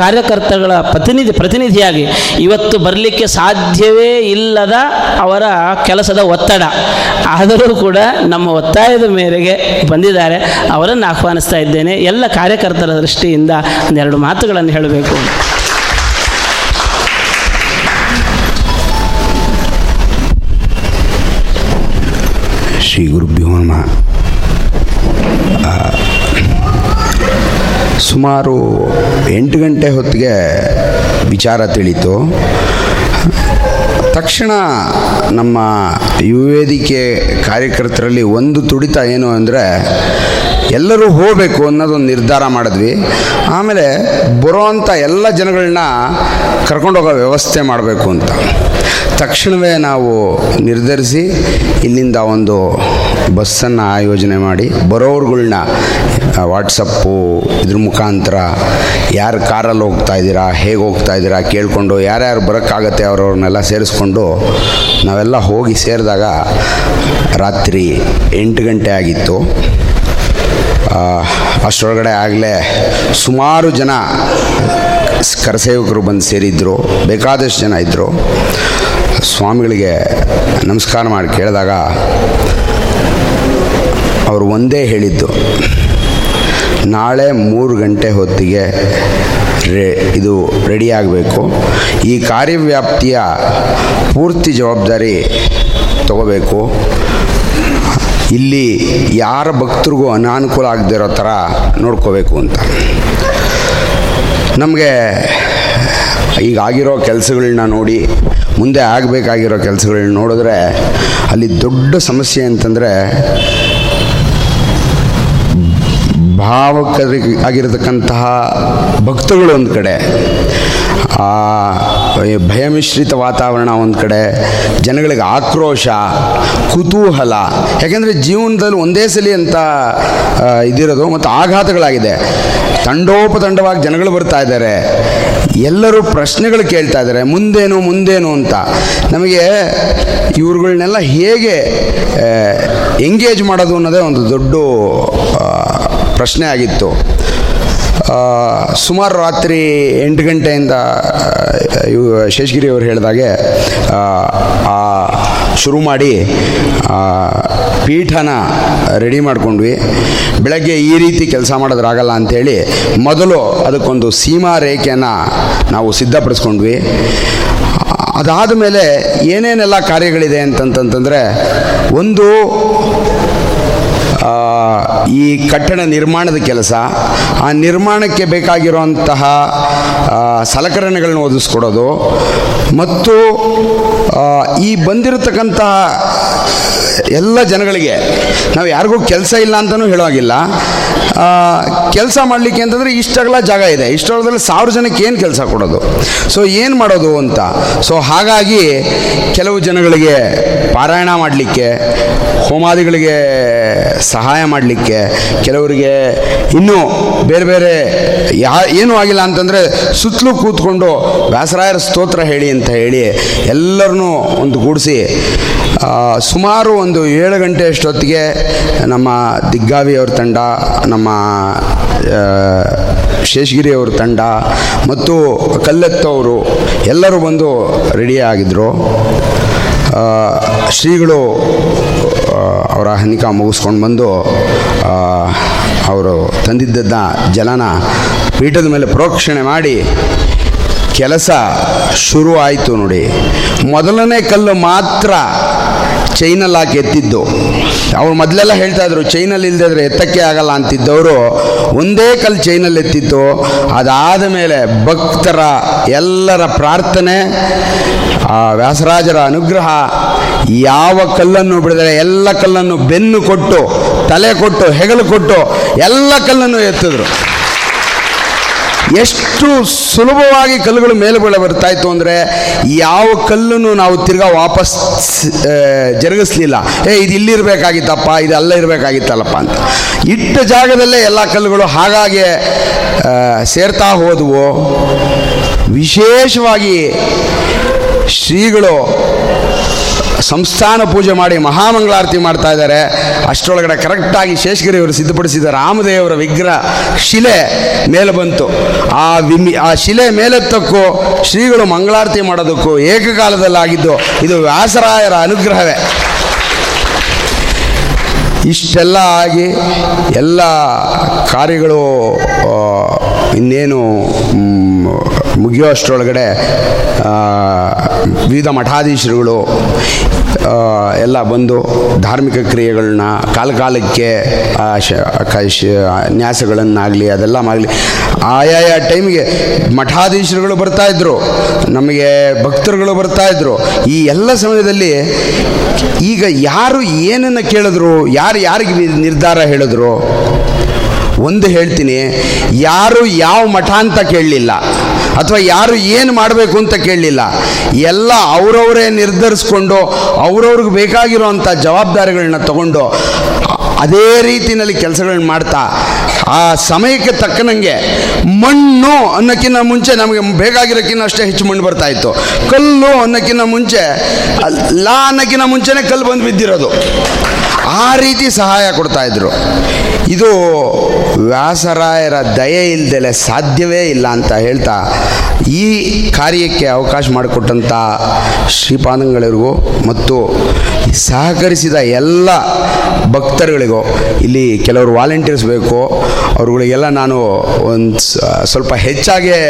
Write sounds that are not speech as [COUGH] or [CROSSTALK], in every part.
ಕಾರ್ಯಕರ್ತಗಳ ಪ್ರತಿನಿಧಿ, ಪ್ರತಿನಿಧಿಯಾಗಿ ಇವತ್ತು ಬರಲಿಕ್ಕೆ ಸಾಧ್ಯವೇ ಇಲ್ಲದ ಅವರ ಕೆಲಸದ ಒತ್ತಡ. ಆದರೂ ಕೂಡ ನಮ್ಮ ಒತ್ತಾಯದ ಮೇರೆಗೆ ಬಂದಿದ್ದಾರೆ. ಅವರನ್ನು ಆಹ್ವಾನಿಸ್ತಾ ಇದ್ದೇನೆ. ಎಲ್ಲ ಕಾರ್ಯಕರ್ತರ ದೃಷ್ಟಿಯಿಂದ ಒಂದೆರಡು ಮಾತುಗಳನ್ನು ಹೇಳಬೇಕು. ಶ್ರೀ ಗುರುಭ್ಯೋ ನಮಃ. ಸುಮಾರು ಎಂಟು ಗಂಟೆ ಹೊತ್ತಿಗೆ ವಿಚಾರ ತಿಳಿತು. ತಕ್ಷಣ ನಮ್ಮ ಯುವೇದಿಕೆ ಕಾರ್ಯಕರ್ತರಲ್ಲಿ ಒಂದು ತುಡಿತ ಏನು ಅಂದರೆ, ಎಲ್ಲರೂ ಹೋಗಬೇಕು ಅನ್ನೋದೊಂದು ನಿರ್ಧಾರ ಮಾಡಿದ್ವಿ. ಆಮೇಲೆ ಬರೋವಂಥ ಎಲ್ಲ ಜನಗಳನ್ನ ಕರ್ಕೊಂಡೋಗೋ ವ್ಯವಸ್ಥೆ ಮಾಡಬೇಕು ಅಂತ. ತಕ್ಷಣವೇ ನಾವು ನಿರ್ಧರಿಸಿ ಇಲ್ಲಿಂದ ಒಂದು ಬಸ್ಸನ್ನು ಆಯೋಜನೆ ಮಾಡಿ ಬರೋರುಗಳ್ನ ವಾಟ್ಸಪ್ಪು ಇದ್ರ ಮುಖಾಂತರ ಯಾರು ಕಾರಲ್ಲಿ ಹೋಗ್ತಾ ಇದ್ದೀರಾ, ಹೇಗೆ ಹೋಗ್ತಾ ಇದ್ದೀರಾ ಕೇಳಿಕೊಂಡು ಯಾರ್ಯಾರು ಬರೋಕ್ಕಾಗತ್ತೆ ಅವ್ರವ್ರನ್ನೆಲ್ಲ ಸೇರಿಸ್ಕೊಂಡು ನಾವೆಲ್ಲ ಹೋಗಿ ಸೇರಿದಾಗ ರಾತ್ರಿ ಎಂಟು ಗಂಟೆ ಆಗಿತ್ತು. ಅಷ್ಟರೊಳಗಡೆ ಆಗಲೇ ಸುಮಾರು ಜನ ಕರಸೇವಕರು ಬಂದು ಸೇರಿದ್ರು, ಬೇಕಾದಷ್ಟು ಜನ ಇದ್ದರು ಸ್ವಾಮಿಗಳಿಗೆ ನಮಸ್ಕಾರ ಮಾಡಿ ಕೇಳಿದಾಗ ಅವರು ಒಂದೇ ಹೇಳಿದ್ದು. ನಾಳೆ ಮೂರು ಗಂಟೆ ಹೊತ್ತಿಗೆ ರೇ ಇದು ರೆಡಿಯಾಗಬೇಕು ಈ ಕಾರ್ಯವ್ಯಾಪ್ತಿಯ ಪೂರ್ತಿ ಜವಾಬ್ದಾರಿ ತಗೋಬೇಕು. ಇಲ್ಲಿ ಯಾರ ಭಕ್ತರಿಗೂ ಅನಾನುಕೂಲ ಆಗದಿರೋ ಥರ ನೋಡ್ಕೋಬೇಕು ಅಂತ. ನಮಗೆ ಈಗ ಆಗಿರೋ ಕೆಲಸಗಳನ್ನ ನೋಡಿ, ಮುಂದೆ ಆಗಬೇಕಾಗಿರೋ ಕೆಲಸಗಳನ್ನ ನೋಡಿದ್ರೆ ಅಲ್ಲಿ ದೊಡ್ಡ ಸಮಸ್ಯೆ ಅಂತಂದರೆ ಭಾವಕರಿ ಆಗಿರತಕ್ಕಂತಹ ಭಕ್ತಗಳು ಒಂದು ಕಡೆ, ಆ ಭಯಮಿಶ್ರಿತ ವಾತಾವರಣ ಒಂದು ಕಡೆ, ಜನಗಳಿಗೆ ಆಕ್ರೋಶ, ಕುತೂಹಲ, ಯಾಕೆಂದರೆ ಜೀವನದಲ್ಲಿ ಒಂದೇ ಸಲಿ ಅಂತ ಇದಿರೋದು ಮತ್ತು ಆಘಾತಗಳಾಗಿದೆ. ತಂಡೋಪತಂಡವಾಗಿ ಜನಗಳು ಬರ್ತಾ ಇದ್ದಾರೆ. ಎಲ್ಲರೂ ಪ್ರಶ್ನೆಗಳು ಕೇಳ್ತಾ ಇದ್ದಾರೆ, ಮುಂದೇನು ಮುಂದೇನು ಅಂತ. ನಮಗೆ ಇವ್ರುಗಳನ್ನೆಲ್ಲ ಹೇಗೆ ಎಂಗೇಜ್ ಮಾಡೋದು ಅನ್ನೋದೇ ಒಂದು ದೊಡ್ಡ ಪ್ರಶ್ನೆ ಆಗಿತ್ತು. ಸುಮಾರು ರಾತ್ರಿ ಎಂಟು ಗಂಟೆಯಿಂದ ಇವು ಇವ್ ಶೇಷಗಿರಿ ಅವರು ಹೇಳಿದಾಗೆ ಆ, ಶುರು ಮಾಡಿ ಪೀಠನ ರೆಡಿ ಮಾಡ್ಕೊಂಡ್ವಿ. ಬೆಳಗ್ಗೆ ಈ ರೀತಿ ಕೆಲಸ ಮಾಡೋದ್ರಾಗಲ್ಲ ಅಂಥೇಳಿ ಮೊದಲು ಅದಕ್ಕೊಂದು ಸೀಮಾ ರೇಖೆಯನ್ನು ನಾವು ಸಿದ್ಧಪಡಿಸ್ಕೊಂಡ್ವಿ. ಅದಾದ ಮೇಲೆ ಏನೇನೆಲ್ಲ ಕಾರ್ಯಗಳಿದೆ ಅಂತಂತಂತಂದರೆ ಒಂದು ಈ ಕಟ್ಟಡ ನಿರ್ಮಾಣದ ಕೆಲಸ, ಆ ನಿರ್ಮಾಣಕ್ಕೆ ಬೇಕಾಗಿರುವಂತಹ ಸಲಕರಣೆಗಳನ್ನ ಒದಗಿಸ್ಕೊಡೋದು. ಮತ್ತು ಈ ಬಂದಿರತಕ್ಕಂತಹ ಎಲ್ಲ ಜನಗಳಿಗೆ, ನಾವು ಯಾರಿಗೂ ಕೆಲಸ ಇಲ್ಲ ಅಂತಲೂ ಹೇಳೋಗಿಲ್ಲ. ಕೆಲಸ ಮಾಡಲಿಕ್ಕೆ ಅಂತಂದರೆ ಇಷ್ಟಗಳ ಜಾಗ ಇದೆ. ಇಷ್ಟಗಳದಲ್ಲಿ ಸಾವಿರ ಜನಕ್ಕೆ ಏನು ಕೆಲಸ ಕೊಡೋದು? ಸೊ ಏನು ಮಾಡೋದು ಅಂತ? ಸೊ ಹಾಗಾಗಿ ಕೆಲವು ಜನಗಳಿಗೆ ಪಾರಾಯಣ ಮಾಡಲಿಕ್ಕೆ, ಹೋಮಾದಿಗಳಿಗೆ ಸಹಾಯ ಮಾಡಲಿಕ್ಕೆ, ಕೆಲವರಿಗೆ ಇನ್ನೂ ಬೇರೆ ಬೇರೆ ಯಾ, ಏನೂ ಆಗಿಲ್ಲ ಅಂತಂದರೆ ಸುತ್ತಲೂ ಕೂತ್ಕೊಂಡು ವ್ಯಾಸರಾಯರ ಸ್ತೋತ್ರ ಹೇಳಿ ಅಂತ ಹೇಳಿ ಎಲ್ಲರನ್ನೂ ಒಂದು ಗೂಡಿಸಿ ಸುಮಾರು ಒಂದು ಏಳು ಗಂಟೆ ಅಷ್ಟೊತ್ತಿಗೆ ನಮ್ಮ ದಿಗ್ಗಾವಿ ಅವ್ರ ತಂಡ ನಮ್ಮ ಶೇಷಗಿರಿಯವ್ರ ತಂಡ ಮತ್ತು ಕಲ್ಲೆತ್ತವರು ಎಲ್ಲರೂ ಬಂದು ರೆಡಿ ಆಗಿದ್ದರು ಆ, ಶ್ರೀಗಳು ಅವರ ಹನಿಕ ಮುಗಿಸ್ಕೊಂಡು ಬಂದು ಅವರು ತಂದಿದ್ದನ್ನ ಜಲನ ಪೀಠದ ಮೇಲೆ ಪ್ರೋಕ್ಷಣೆ ಮಾಡಿ ಕೆಲಸ ಶುರು ಆಯಿತು ನೋಡಿ. ಮೊದಲನೇ ಕಲ್ಲು ಮಾತ್ರ ಚೈನಲ್ಲಿ ಹಾಕಿ ಎತ್ತಿದ್ದು. ಅವ್ರು ಮೊದಲೆಲ್ಲ ಹೇಳ್ತಾ ಇದ್ರು ಚೈನಲ್ಲಿ ಇಲ್ದಿದ್ರೆ ಎತ್ತಕ್ಕೆ ಆಗಲ್ಲ ಅಂತಿದ್ದವರು. ಒಂದೇ ಕಲ್ಲು ಚೈನಲ್ಲಿ ಎತ್ತಿತ್ತು. ಅದಾದ ಮೇಲೆ ಭಕ್ತರ ಎಲ್ಲರ ಪ್ರಾರ್ಥನೆ, ಆ ವ್ಯಾಸರಾಜರ ಅನುಗ್ರಹ, ಯಾವ ಕಲ್ಲನ್ನು ಬಿಡಿದರೆ ಎಲ್ಲ ಕಲ್ಲನ್ನು ಬೆನ್ನು ಕೊಟ್ಟು, ತಲೆ ಕೊಟ್ಟು, ಹೆಗಲು ಕೊಟ್ಟು ಎಲ್ಲ ಕಲ್ಲನ್ನು ಎತ್ತಿದ್ರು. ಎಷ್ಟು ಸುಲಭವಾಗಿ ಕಲ್ಲುಗಳು ಮೇಲೆ ಬರ್ತಾ ಇತ್ತು ಅಂದರೆ ಯಾವ ಕಲ್ಲನ್ನು ನಾವು ತಿರ್ಗಾ ವಾಪಸ್ ಜರುಗಿಸ್ಲಿಲ್ಲ. ಏ, ಇದು ಇಲ್ಲಿರಬೇಕಾಗಿತ್ತಪ್ಪ ಇದು ಅಲ್ಲ ಇರಬೇಕಾಗಿತ್ತಲ್ಲಪ್ಪ ಅಂತ. ಇಟ್ಟ ಜಾಗದಲ್ಲೇ ಎಲ್ಲ ಕಲ್ಲುಗಳು ಹಾಗಾಗಿ ಸೇರ್ತಾ ಹೋದವು. ವಿಶೇಷವಾಗಿ ಶ್ರೀಗಳು ಸಂಸ್ಥಾನ ಪೂಜೆ ಮಾಡಿ ಮಹಾಮಂಗಳಾರತಿ ಮಾಡ್ತಾ ಇದ್ದಾರೆ. ಅಷ್ಟರೊಳಗಡೆ ಕರೆಕ್ಟಾಗಿ ಶೇಷಗಿರಿಯವರು ಸಿದ್ಧಪಡಿಸಿದ ರಾಮದೇವರ ವಿಗ್ರಹ ಶಿಲೆ ಮೇಲೆ ಬಂತು. ಆ ವಿಮಿ, ಆ ಶಿಲೆ ಮೇಲೆತ್ತಕ್ಕೂ ಶ್ರೀಗಳು ಮಂಗಳಾರತಿ ಮಾಡೋದಕ್ಕೂ ಏಕಕಾಲದಲ್ಲಾಗಿದ್ದು ಇದು ವ್ಯಾಸರಾಯರ ಅನುಗ್ರಹವೇ. ಇಷ್ಟೆಲ್ಲ ಆಗಿ ಎಲ್ಲ ಕಾರ್ಯಗಳು ಇನ್ನೇನು ಮ್, ಮುಗಿಯೋಷ್ಟರೊಳಗಡೆ ಆ, ವಿವಿಧ ಮಠಾಧೀಶರುಗಳು ಎಲ್ಲ ಬಂದು ಧಾರ್ಮಿಕ ಕ್ರಿಯೆಗಳನ್ನ ಕಾಲ ಕಾಲಕ್ಕೆ ಆ, ಶ- ಕ- ಶ- ನ್ಯಾಸಗಳನ್ನಾಗಲಿ ಅದೆಲ್ಲ ಆಗಲಿ ಆಯಾಯ ಟೈಮಿಗೆ ಮಠಾಧೀಶರುಗಳು ಬರ್ತಾ ಇದ್ರು ನಮಗೆ ಭಕ್ತರುಗಳು ಬರ್ತಾ ಇದ್ರು. ಈ ಎಲ್ಲ ಸಮಯದಲ್ಲಿ ಈಗ ಯಾರು ಏನನ್ನು ಕೇಳಿದ್ರು ಯಾರು ಯಾರಿಗೆ ನಿರ್ಧಾರ ಹೇಳಿದ್ರು? ಒಂದು ಹೇಳ್ತೀನಿ ಯಾರು ಯಾವ ಮಠ ಅಂತ ಕೇಳಲಿಲ್ಲ. ಅಥವಾ ಯಾರು ಏನು ಮಾಡಬೇಕು ಅಂತ ಕೇಳಲಿಲ್ಲ. ಎಲ್ಲ ಅವರವರೇ ನಿರ್ಧರಿಸ್ಕೊಂಡು, ಅವ್ರವ್ರಿಗೆ ಬೇಕಾಗಿರೋವಂಥ ಜವಾಬ್ದಾರಿಗಳನ್ನ ತಗೊಂಡು, ಅದೇ ರೀತಿಯಲ್ಲಿ ಕೆಲಸಗಳನ್ನ ಮಾಡ್ತಾ, ಆ ಸಮಯಕ್ಕೆ ತಕ್ಕನಂಗೆ ಮಣ್ಣು ಅನ್ನೋಕ್ಕಿಂತ ಮುಂಚೆ ನಮಗೆ ಬೇಕಾಗಿರೋಕ್ಕಿಂತ ಅಷ್ಟೇ ಹೆಚ್ಚು ಮಣ್ಣು ಬರ್ತಾ ಇತ್ತು. ಕಲ್ಲು ಅನ್ನೋಕ್ಕಿಂತ ಮುಂಚೆ, ಲಾ ಅನ್ನೋಕ್ಕಿಂತ ಮುಂಚೆನೇ ಕಲ್ಲು ಬಂದು ಬಿದ್ದಿರೋದು. ಆ ರೀತಿ ಸಹಾಯ ಕೊಡ್ತಾ ಇದ್ರು. ಇದು ವ್ಯಾಸರಾಯರ ದಯೆ ಇಲ್ದಲೆ ಸಾಧ್ಯವೇ ಇಲ್ಲ ಅಂತ ಹೇಳ್ತಾ ಈ ಕಾರ್ಯಕ್ಕೆ ಅವಕಾಶ ಮಾಡಿಕೊಟ್ಟಂಥ ಶ್ರೀಪಾದಂಗಳಿಗೂ ಮತ್ತು ಸಹಕರಿಸಿದ ಎಲ್ಲ ಭಕ್ತರುಗಳಿಗೂ ಇಲ್ಲಿ ಕೆಲವರು ವಾಲಂಟಿಯರ್ಸ್ ಬೇಕು. ಅವ್ರುಗಳಿಗೆಲ್ಲ ನಾನು ಒಂದು ಸ್ವಲ್ಪ ಹೆಚ್ಚಾಗೇ